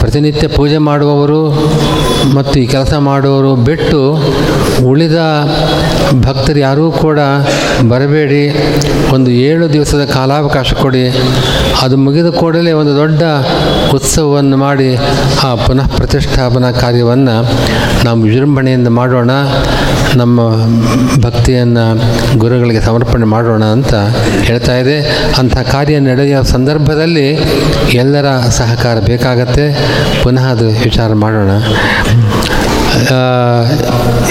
ಪ್ರತಿನಿತ್ಯ ಪೂಜೆ ಮಾಡುವವರು ಮತ್ತು ಈ ಕೆಲಸ ಮಾಡುವವರು ಬಿಟ್ಟು ಉಳಿದ ಭಕ್ತರು ಯಾರೂ ಕೂಡ ಬರಬೇಡಿ. ಒಂದು ಏಳು ದಿವಸದ ಕಾಲಾವಕಾಶ ಕೊಡಿ. ಅದು ಮುಗಿದ ಕೂಡಲೇ ಒಂದು ದೊಡ್ಡ ಉತ್ಸವವನ್ನು ಮಾಡಿ ಆ ಪುನಃ ಪ್ರತಿಷ್ಠಾಪನಾ ಕಾರ್ಯವನ್ನು ನಾವು ವಿಜೃಂಭಣೆಯಿಂದ ಮಾಡೋಣ. ನಮ್ಮ ಭಕ್ತಿಯನ್ನು ಗುರುಗಳಿಗೆ ಸಮರ್ಪಣೆ ಮಾಡೋಣ ಅಂತ ಹೇಳ್ತಾ ಇದೆ. ಅಂಥ ಕಾರ್ಯ ನಡೆಯುವ ಸಂದರ್ಭದಲ್ಲಿ ಎಲ್ಲರ ಸಹಕಾರ ಬೇಕಾಗತ್ತೆ. ಪುನಃ ಅದು ವಿಚಾರ ಮಾಡೋಣ.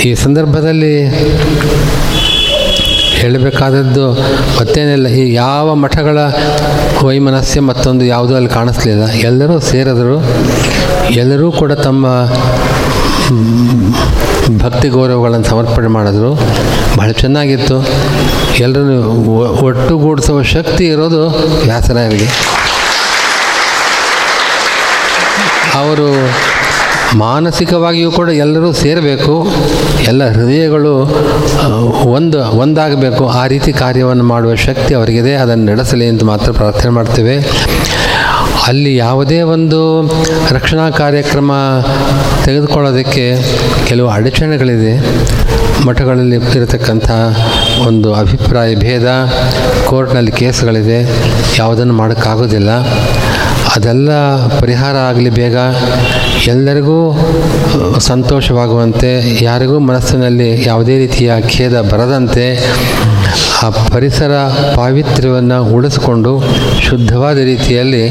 ಈ ಸಂದರ್ಭದಲ್ಲಿ ಹೇಳಬೇಕಾದದ್ದು ಮತ್ತೇನಿಲ್ಲ. ಈ ಯಾವ ಮಠಗಳ ವೈಮನಸ್ಯ ಮತ್ತೊಂದು ಯಾವುದೂ ಅಲ್ಲಿ ಕಾಣಿಸ್ಲಿಲ್ಲ. ಎಲ್ಲರೂ ಸೇರಿದರು. ಎಲ್ಲರೂ ಕೂಡ ತಮ್ಮ ಭಕ್ತಿ ಗೌರವಗಳನ್ನು ಸಮರ್ಪಣೆ ಮಾಡಿದ್ರು. ಬಹಳ ಚೆನ್ನಾಗಿತ್ತು. ಎಲ್ಲರೂ ಒಟ್ಟುಗೂಡಿಸುವ ಶಕ್ತಿ ಇರೋದು ವ್ಯಾಸರಾಯರಿಗೆ ಅವರು ಮಾನಸಿಕವಾಗಿಯೂ ಕೂಡ ಎಲ್ಲರೂ ಸೇರಬೇಕು. ಎಲ್ಲ ಹೃದಯಗಳು ಒಂದು, ಒಂದಾಗಬೇಕು. ಆ ರೀತಿ ಕಾರ್ಯವನ್ನು ಮಾಡುವ ಶಕ್ತಿ ಅವರಿಗಿದೆ. ಅದನ್ನು ನಡೆಸಲಿ ಅಂತ ಮಾತ್ರ ಪ್ರಾರ್ಥನೆ ಮಾಡ್ತೇವೆ. ಅಲ್ಲಿ ಯಾವುದೇ ಒಂದು ರಕ್ಷಣಾ ಕಾರ್ಯಕ್ರಮ ತೆಗೆದುಕೊಳ್ಳೋದಕ್ಕೆ ಕೆಲವು ಅಡಚಣೆಗಳಿದೆ. ಮಠಗಳಲ್ಲಿ ಇರತಕ್ಕಂಥ ಒಂದು ಅಭಿಪ್ರಾಯ, ಭೇದ, ಕೋರ್ಟ್ನಲ್ಲಿ ಕೇಸ್ಗಳಿದೆ. ಯಾವುದನ್ನು ಮಾಡೋಕ್ಕಾಗೋದಿಲ್ಲ. ಅದೆಲ್ಲ ಪರಿಹಾರ ಆಗಲಿ ಬೇಗ. ಎಲ್ಲರಿಗೂ ಸಂತೋಷವಾಗುವಂತೆ, ಯಾರಿಗೂ ಮನಸ್ಸಿನಲ್ಲಿ ಯಾವುದೇ ರೀತಿಯ ಖೇದ ಬರದಂತೆ ಆ ಪರಿಸರ ಪಾವಿತ್ರ್ಯವನ್ನು ಉಳಿಸಿಕೊಂಡು ಶುದ್ಧವಾದ ರೀತಿಯಲ್ಲಿ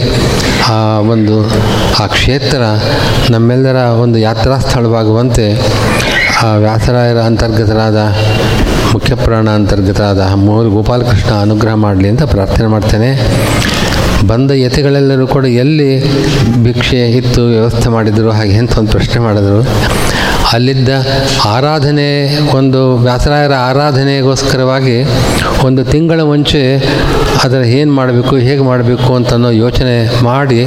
ಆ ಒಂದು ಆ ಕ್ಷೇತ್ರ ನಮ್ಮೆಲ್ಲರ ಒಂದು ಯಾತ್ರಾ ಸ್ಥಳವಾಗುವಂತೆ ಆ ವ್ಯಾಸರಾಯರ ಅಂತರ್ಗತರಾದ ಮುಖ್ಯಪ್ರಾಣ ಅಂತರ್ಗತರಾದ ಮೂರು ಗೋಪಾಲಕೃಷ್ಣ ಅನುಗ್ರಹ ಮಾಡಲಿ ಅಂತ ಪ್ರಾರ್ಥನೆ ಮಾಡ್ತೇನೆ. ಬಂದ ಯತಿಗಳೆಲ್ಲರೂ ಕೂಡ ಎಲ್ಲಿ ಭಿಕ್ಷೆ ಇತ್ತು, ವ್ಯವಸ್ಥೆ ಮಾಡಿದರು, ಹಾಗೆ ಅಂತ ಒಂದು ಪ್ರಶ್ನೆ ಮಾಡಿದರು. ಅಲ್ಲಿದ್ದ ಆರಾಧನೆ, ಒಂದು ವ್ಯಾಸರಾಯರ ಆರಾಧನೆಗೋಸ್ಕರವಾಗಿ ಒಂದು ತಿಂಗಳ ಮುಂಚೆ ಅದರ ಏನು ಮಾಡಬೇಕು, ಹೇಗೆ ಮಾಡಬೇಕು ಅಂತನೋ ಯೋಚನೆ ಮಾಡಿ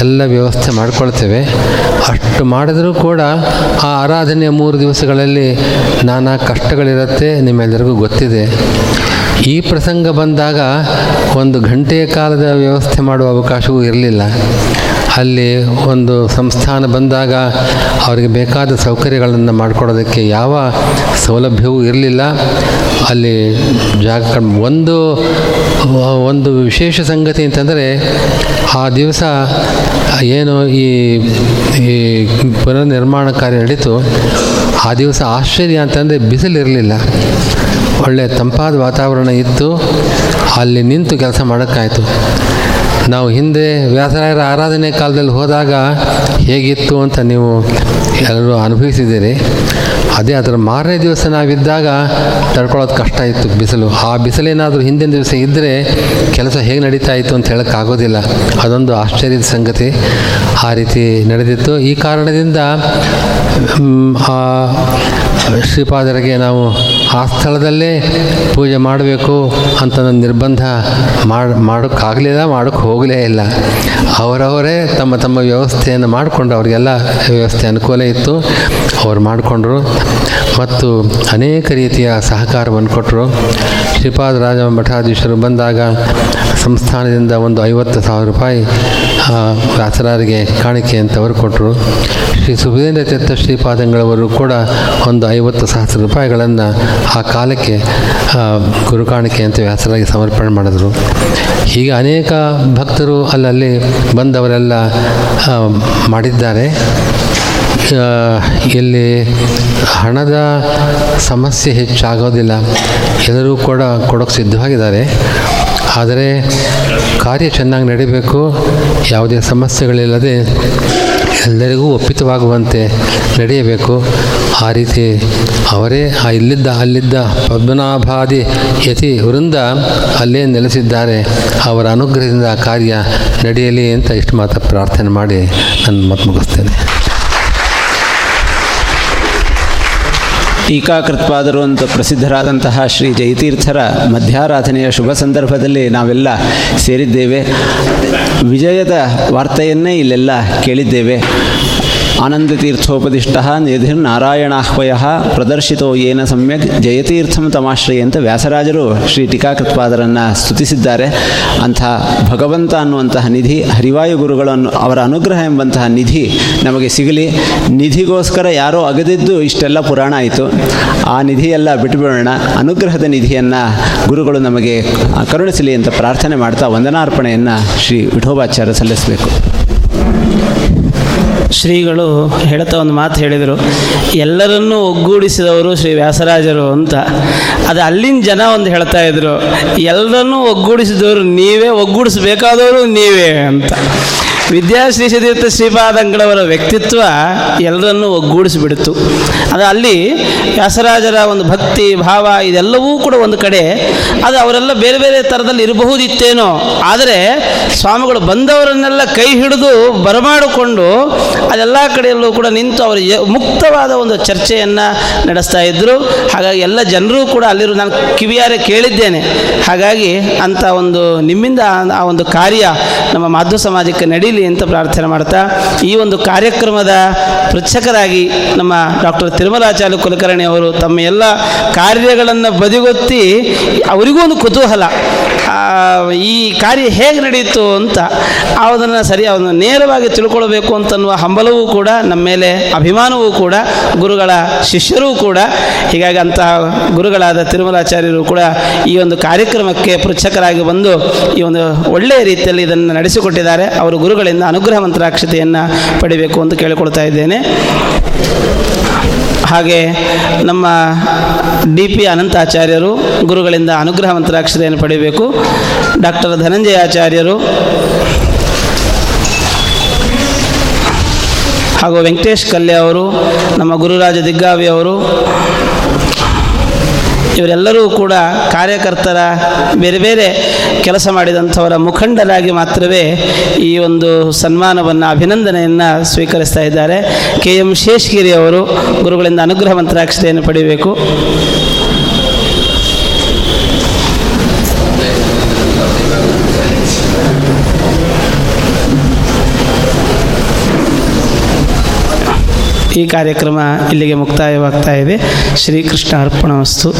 ಎಲ್ಲ ವ್ಯವಸ್ಥೆ ಮಾಡಿಕೊಳ್ತೇವೆ. ಅಷ್ಟು ಮಾಡಿದರೂ ಕೂಡ ಆ ಆರಾಧನೆಯ ಮೂರು ದಿವಸಗಳಲ್ಲಿ ನಾನಾ ಕಷ್ಟಗಳಿರುತ್ತೆ ನಿಮ್ಮೆಲ್ಲರಿಗೂ ಗೊತ್ತಿದೆ. ಈ ಪ್ರಸಂಗ ಬಂದಾಗ ಒಂದು ಗಂಟೆಯ ಕಾಲದ ವ್ಯವಸ್ಥೆ ಮಾಡುವ ಅವಕಾಶವೂ ಇರಲಿಲ್ಲ. ಅಲ್ಲಿ ಒಂದು ಸಂಸ್ಥಾನ ಬಂದಾಗ ಅವರಿಗೆ ಬೇಕಾದ ಸೌಕರ್ಯಗಳನ್ನು ಮಾಡಿಕೊಡೋದಕ್ಕೆ ಯಾವ ಸೌಲಭ್ಯವೂ ಇರಲಿಲ್ಲ. ಅಲ್ಲಿ ಜಾಗ ಒಂದು ಒಂದು ವಿಶೇಷ ಸಂಗತಿ ಅಂತಂದರೆ ಆ ದಿವಸ ಏನು ಈ ಈ ಪುನರ್ನಿರ್ಮಾಣ ಕಾರ್ಯ ನಡೀತು. ಆ ದಿವಸ ಆಶ್ಚರ್ಯ ಅಂತಂದರೆ ಬಿಸಿಲಿರಲಿಲ್ಲ. ಒಳ್ಳೆಯ ತಂಪಾದ ವಾತಾವರಣ ಇತ್ತು ಅಲ್ಲಿ ನಿಂತು ಕೆಲಸ ಮಾಡೋಕ್ಕಾಯಿತು. ನಾವು ಹಿಂದೆ ವ್ಯಾಸರಾಯರ ಆರಾಧನೆ ಕಾಲದಲ್ಲಿ ಹೋದಾಗ ಹೇಗಿತ್ತು ಅಂತ ನೀವು ಎಲ್ಲರೂ ಅನುಭವಿಸಿದ್ದೀರಿ. ಅದೇ ಅದರ ಮಾರನೇ ದಿವಸ ನಾವಿದ್ದಾಗ ತಡ್ಕೊಳ್ಳೋದು ಕಷ್ಟ ಇತ್ತು, ಬಿಸಿಲು. ಆ ಬಿಸಿಲೇನಾದರೂ ಹಿಂದಿನ ದಿವಸ ಇದ್ದರೆ ಕೆಲಸ ಹೇಗೆ ನಡೀತಾ ಇತ್ತು ಅಂತ ಹೇಳೋಕ್ಕಾಗೋದಿಲ್ಲ. ಅದೊಂದು ಆಶ್ಚರ್ಯದ ಸಂಗತಿ. ಆ ರೀತಿ ನಡೆದಿತ್ತು. ಈ ಕಾರಣದಿಂದ ಶ್ರೀಪಾದರಿಗೆ ನಾವು ಆ ಸ್ಥಳದಲ್ಲೇ ಪೂಜೆ ಮಾಡಬೇಕು ಅಂತ ನನ್ನ ನಿರ್ಬಂಧ ಮಾಡಿ, ಮಾಡೋಕ್ಕಾಗಲಿಲ್ಲ ಮಾಡೋಕ್ಕೆ ಹೋಗಲೇ ಇಲ್ಲ. ಅವರವರೇ ತಮ್ಮ ತಮ್ಮ ವ್ಯವಸ್ಥೆಯನ್ನು ಮಾಡಿಕೊಂಡು ಅವರಿಗೆಲ್ಲ ವ್ಯವಸ್ಥೆ ಅನುಕೂಲ ಇತ್ತು. ಅವ್ರು ಮಾಡಿಕೊಂಡ್ರು. ಮತ್ತು ಅನೇಕ ರೀತಿಯ ಸಹಕಾರವನ್ನು ಕೊಟ್ಟರು ಶ್ರೀಪಾದ ರಾಜ ಮಠಾಧೀಶರು ಬಂದಾಗ ಸಂಸ್ಥಾನದಿಂದ ಒಂದು ಐವತ್ತು ಸಾವಿರ ರೂಪಾಯಿ ಆ, ವ್ಯಾಸರಾರಿಗೆ ಕಾಣಿಕೆ ಅಂತ ಅವರು ಕೊಟ್ಟರು ಶ್ರೀ ಸುಭೇಂದ್ರ ತೀರ್ಥ ಶ್ರೀಪಾದಂಗಳವರು ಕೂಡ ಒಂದು ಐವತ್ತು ಸಹಸ್ರ ರೂಪಾಯಿಗಳನ್ನು ಆ ಕಾಲಕ್ಕೆ ಗುರು ಕಾಣಿಕೆ ಅಂತ ವ್ಯಾಸರಾಗಿ ಸಮರ್ಪಣೆ ಮಾಡಿದರು. ಹೀಗೆ ಅನೇಕ ಭಕ್ತರು ಅಲ್ಲಲ್ಲಿ ಬಂದವರೆಲ್ಲ ಮಾಡಿದ್ದಾರೆ. ಇಲ್ಲಿ ಹಣದ ಸಮಸ್ಯೆ ಹೆಚ್ಚಾಗೋದಿಲ್ಲ. ಎಲ್ಲರೂ ಕೂಡ ಕೊಡೋಕ್ಕೆ ಸಿದ್ಧವಾಗಿದ್ದಾರೆ. ಆದರೆ ಕಾರ್ಯ ಚೆನ್ನಾಗಿ ನಡೀಬೇಕು, ಯಾವುದೇ ಸಮಸ್ಯೆಗಳಿಲ್ಲದೆ ಎಲ್ಲರಿಗೂ ಒಪ್ಪಿತವಾಗುವಂತೆ ನಡೆಯಬೇಕು. ಆ ರೀತಿ ಅವರೇ ಆ ಇಲ್ಲಿದ್ದ ಅಲ್ಲಿದ್ದ ಪದ್ಮನಾಭಾದಿ ಯತಿ ವೃಂದ ಅಲ್ಲೇ ನೆಲೆಸಿದ್ದಾರೆ. ಅವರ ಅನುಗ್ರಹದಿಂದ ಕಾರ್ಯ ನಡೆಯಲಿ ಅಂತ ಇಷ್ಟು ಮಾತ್ರ ಪ್ರಾರ್ಥನೆ ಮಾಡಿ ನನ್ನ ಮತ ಮುಗಿಸ್ತೇನೆ ಟೀಕಾಕೃತ್ಪಾದರು ಅಂತ ಪ್ರಸಿದ್ಧರಾದಂತಹ ಶ್ರೀ ಜಯತೀರ್ಥರ ಮಧ್ಯಾರಾಧನೆಯ ಶುಭ ಸಂದರ್ಭದಲ್ಲಿ ನಾವೆಲ್ಲ ಸೇರಿದ್ದೇವೆ. ವಿಜಯದ ವಾರ್ತೆಯನ್ನೇ ಇಲ್ಲೆಲ್ಲ ಕೇಳಿದ್ದೇವೆ. ಆನಂದತೀರ್ಥೋಪದಿಷ್ಟ ನಿಧಿರ್ನಾರಾಯಣಾಹ್ವಯ ಪ್ರದರ್ಶಿತೋ ಏನ ಸಮ್ಯಕ್ ಜಯತೀರ್ಥಂ ತಮಾಶ್ರಯ ಅಂತ ವ್ಯಾಸರಾಜರು ಶ್ರೀ ಟೀಕಾಕೃತ್ಪಾದರನ್ನು ಸ್ತುತಿಸಿದ್ದಾರೆ. ಅಂತಹ ಭಗವಂತ ಅನ್ನುವಂತಹ ನಿಧಿ, ಹರಿವಾಯು ಗುರುಗಳನ್ನು ಅವರ ಅನುಗ್ರಹ ಎಂಬಂತಹ ನಿಧಿ ನಮಗೆ ಸಿಗಲಿ. ನಿಧಿಗೋಸ್ಕರ ಯಾರೋ ಅಗದಿದ್ದು ಇಷ್ಟೆಲ್ಲ ಪುರಾಣ ಆಯಿತು. ಆ ನಿಧಿಯೆಲ್ಲ ಬಿಟ್ಟುಬಿಡೋಣ ಅನುಗ್ರಹದ ನಿಧಿಯನ್ನು ಗುರುಗಳು ನಮಗೆ ಕರುಣಿಸಲಿ ಅಂತ ಪ್ರಾರ್ಥನೆ ಮಾಡ್ತಾ ವಂದನಾರ್ಪಣೆಯನ್ನು ಶ್ರೀ ವಿಠೋಬಾಚಾರ್ಯ ಸಲ್ಲಿಸಬೇಕು. ಶ್ರೀಗಳು ಹೇಳ್ತಾ ಒಂದು ಮಾತು ಹೇಳಿದರು, ಎಲ್ಲರನ್ನೂ ಒಗ್ಗೂಡಿಸಿದವರು ಶ್ರೀ ವ್ಯಾಸರಾಜರು ಅಂತ. ಅದು ಅಲ್ಲಿನ ಜನ ಒಂದು ಹೇಳ್ತಾ ಇದ್ರು, ಎಲ್ಲರನ್ನೂ ಒಗ್ಗೂಡಿಸಿದವರು ನೀವೇ, ಒಗ್ಗೂಡಿಸಬೇಕಾದವರು ನೀವೇ ಅಂತ. ವಿದ್ಯಾಶ್ರೀ ಸತೀರ್ಥ ಶ್ರೀಪಾದಂಗಳವರ ವ್ಯಕ್ತಿತ್ವ ಎಲ್ಲರನ್ನೂ ಒಗ್ಗೂಡಿಸಿಬಿಡ್ತು. ಅದು ಅಲ್ಲಿ ವ್ಯಾಸರಾಜರ ಒಂದು ಭಕ್ತಿ, ಭಾವ ಇದೆಲ್ಲವೂ ಕೂಡ ಒಂದು ಕಡೆ. ಅದು ಅವರೆಲ್ಲ ಬೇರೆ ಬೇರೆ ಥರದಲ್ಲಿ ಇರಬಹುದಿತ್ತೇನೋ. ಆದರೆ ಸ್ವಾಮಿಗಳು ಬಂದವರನ್ನೆಲ್ಲ ಕೈ ಹಿಡಿದು ಬರಮಾಡಿಕೊಂಡು ಅದೆಲ್ಲ ಕಡೆಯಲ್ಲೂ ಕೂಡ ನಿಂತು ಅವರು ಮುಕ್ತವಾದ ಒಂದು ಚರ್ಚೆಯನ್ನು ನಡೆಸ್ತಾ ಇದ್ದರು ಹಾಗಾಗಿ ಎಲ್ಲ ಜನರು ಕೂಡ ಅಲ್ಲಿರೋ ನಾನು ಕಿವಿಯಾರೆ ಕೇಳಿದ್ದೇನೆ. ಹಾಗಾಗಿ ಅಂಥ ಒಂದು ನಿಮ್ಮಿಂದ ಆ- ಆ ಒಂದು ಕಾರ್ಯ ನಮ್ಮ ಮಾಧ್ವ ಸಮಾಜಕ್ಕೆ ನಡೀಲಿ. ಅಂತ ಪ್ರಾರ್ಥನೆ ಮಾಡ್ತಾ ಈ ಒಂದು ಕಾರ್ಯಕ್ರಮದ ಪೃಚ್ಛಕರಾಗಿ ನಮ್ಮ ಡಾಕ್ಟರ್ ತಿರುಮಲಾಚಾರ್ಯ ಕುಲಕರ್ಣಿ ಅವರು ತಮ್ಮ ಎಲ್ಲ ಕಾರ್ಯಗಳನ್ನು ಬದಿಗೊತ್ತಿ ಅವರಿಗೂ ಒಂದು ಕುತೂಹಲ. ಈ ಕಾರ್ಯ ಹೇಗೆ ನಡೀತು ಅಂತ ಅದನ್ನು ಸರಿ ಅದನ್ನು ನೇರವಾಗಿ ತಿಳ್ಕೊಳ್ಬೇಕು ಅಂತನ್ನುವ ಹಂಬಲವೂ ಕೂಡ, ನಮ್ಮ ಮೇಲೆ ಅಭಿಮಾನವೂ ಕೂಡ, ಗುರುಗಳ ಶಿಷ್ಯರೂ ಕೂಡ, ಹೀಗಾಗಿ ಅಂತಹ ಗುರುಗಳಾದ ತಿರುಮಲಾಚಾರ್ಯರು ಕೂಡ ಈ ಒಂದು ಕಾರ್ಯಕ್ರಮಕ್ಕೆ ಪೃಚ್ಛಕರಾಗಿ ಬಂದು ಈ ಒಂದು ಒಳ್ಳೆಯ ರೀತಿಯಲ್ಲಿ ಇದನ್ನು ನಡೆಸಿಕೊಟ್ಟಿದ್ದಾರೆ. ಅವರು ಗುರುಗಳಿಂದ ಅನುಗ್ರಹ ಮಂತ್ರಾಕ್ಷತೆಯನ್ನು ಪಡಿಬೇಕು ಅಂತ ಕೇಳಿಕೊಳ್ತಾ ಇದ್ದೇನೆ. ಹಾಗೆ ನಮ್ಮ ಡಿ ಪಿ ಅನಂತಾಚಾರ್ಯರು ಗುರುಗಳಿಂದ ಅನುಗ್ರಹ ಮಂತ್ರಾಕ್ಷತೆಯನ್ನು ಪಡೆಯಬೇಕು. ಡಾಕ್ಟರ್ ಧನಂಜಯ ಆಚಾರ್ಯರು ಹಾಗೂ ವೆಂಕಟೇಶ್ ಕಲ್ಯ ಅವರು, ನಮ್ಮ ಗುರುರಾಜ ದಿಗ್ಗಾವಿ ಅವರು ಇವರೆಲ್ಲರೂ ಕೂಡ ಕಾರ್ಯಕರ್ತರ ಬೇರೆ ಬೇರೆ ಕೆಲಸ ಮಾಡಿದಂಥವರ ಮುಖಂಡರಾಗಿ ಮಾತ್ರವೇ ಈ ಒಂದು ಸನ್ಮಾನವನ್ನು, ಅಭಿನಂದನೆಯನ್ನು ಸ್ವೀಕರಿಸ್ತಾ ಇದ್ದಾರೆ. ಕೆ ಎಂ ಶೇಷಗಿರಿ ಅವರು ಗುರುಗಳಿಂದ ಅನುಗ್ರಹ ಮಂತ್ರಾಕ್ಷತೆಯನ್ನು ಪಡೆಯಬೇಕು. ಈ ಕಾರ್ಯಕ್ರಮ ಇಲ್ಲಿಗೆ ಮುಕ್ತಾಯವಾಗ್ತಾ ಇದೆ. ಶ್ರೀಕೃಷ್ಣ ಅರ್ಪಣ ವಸ್ತು.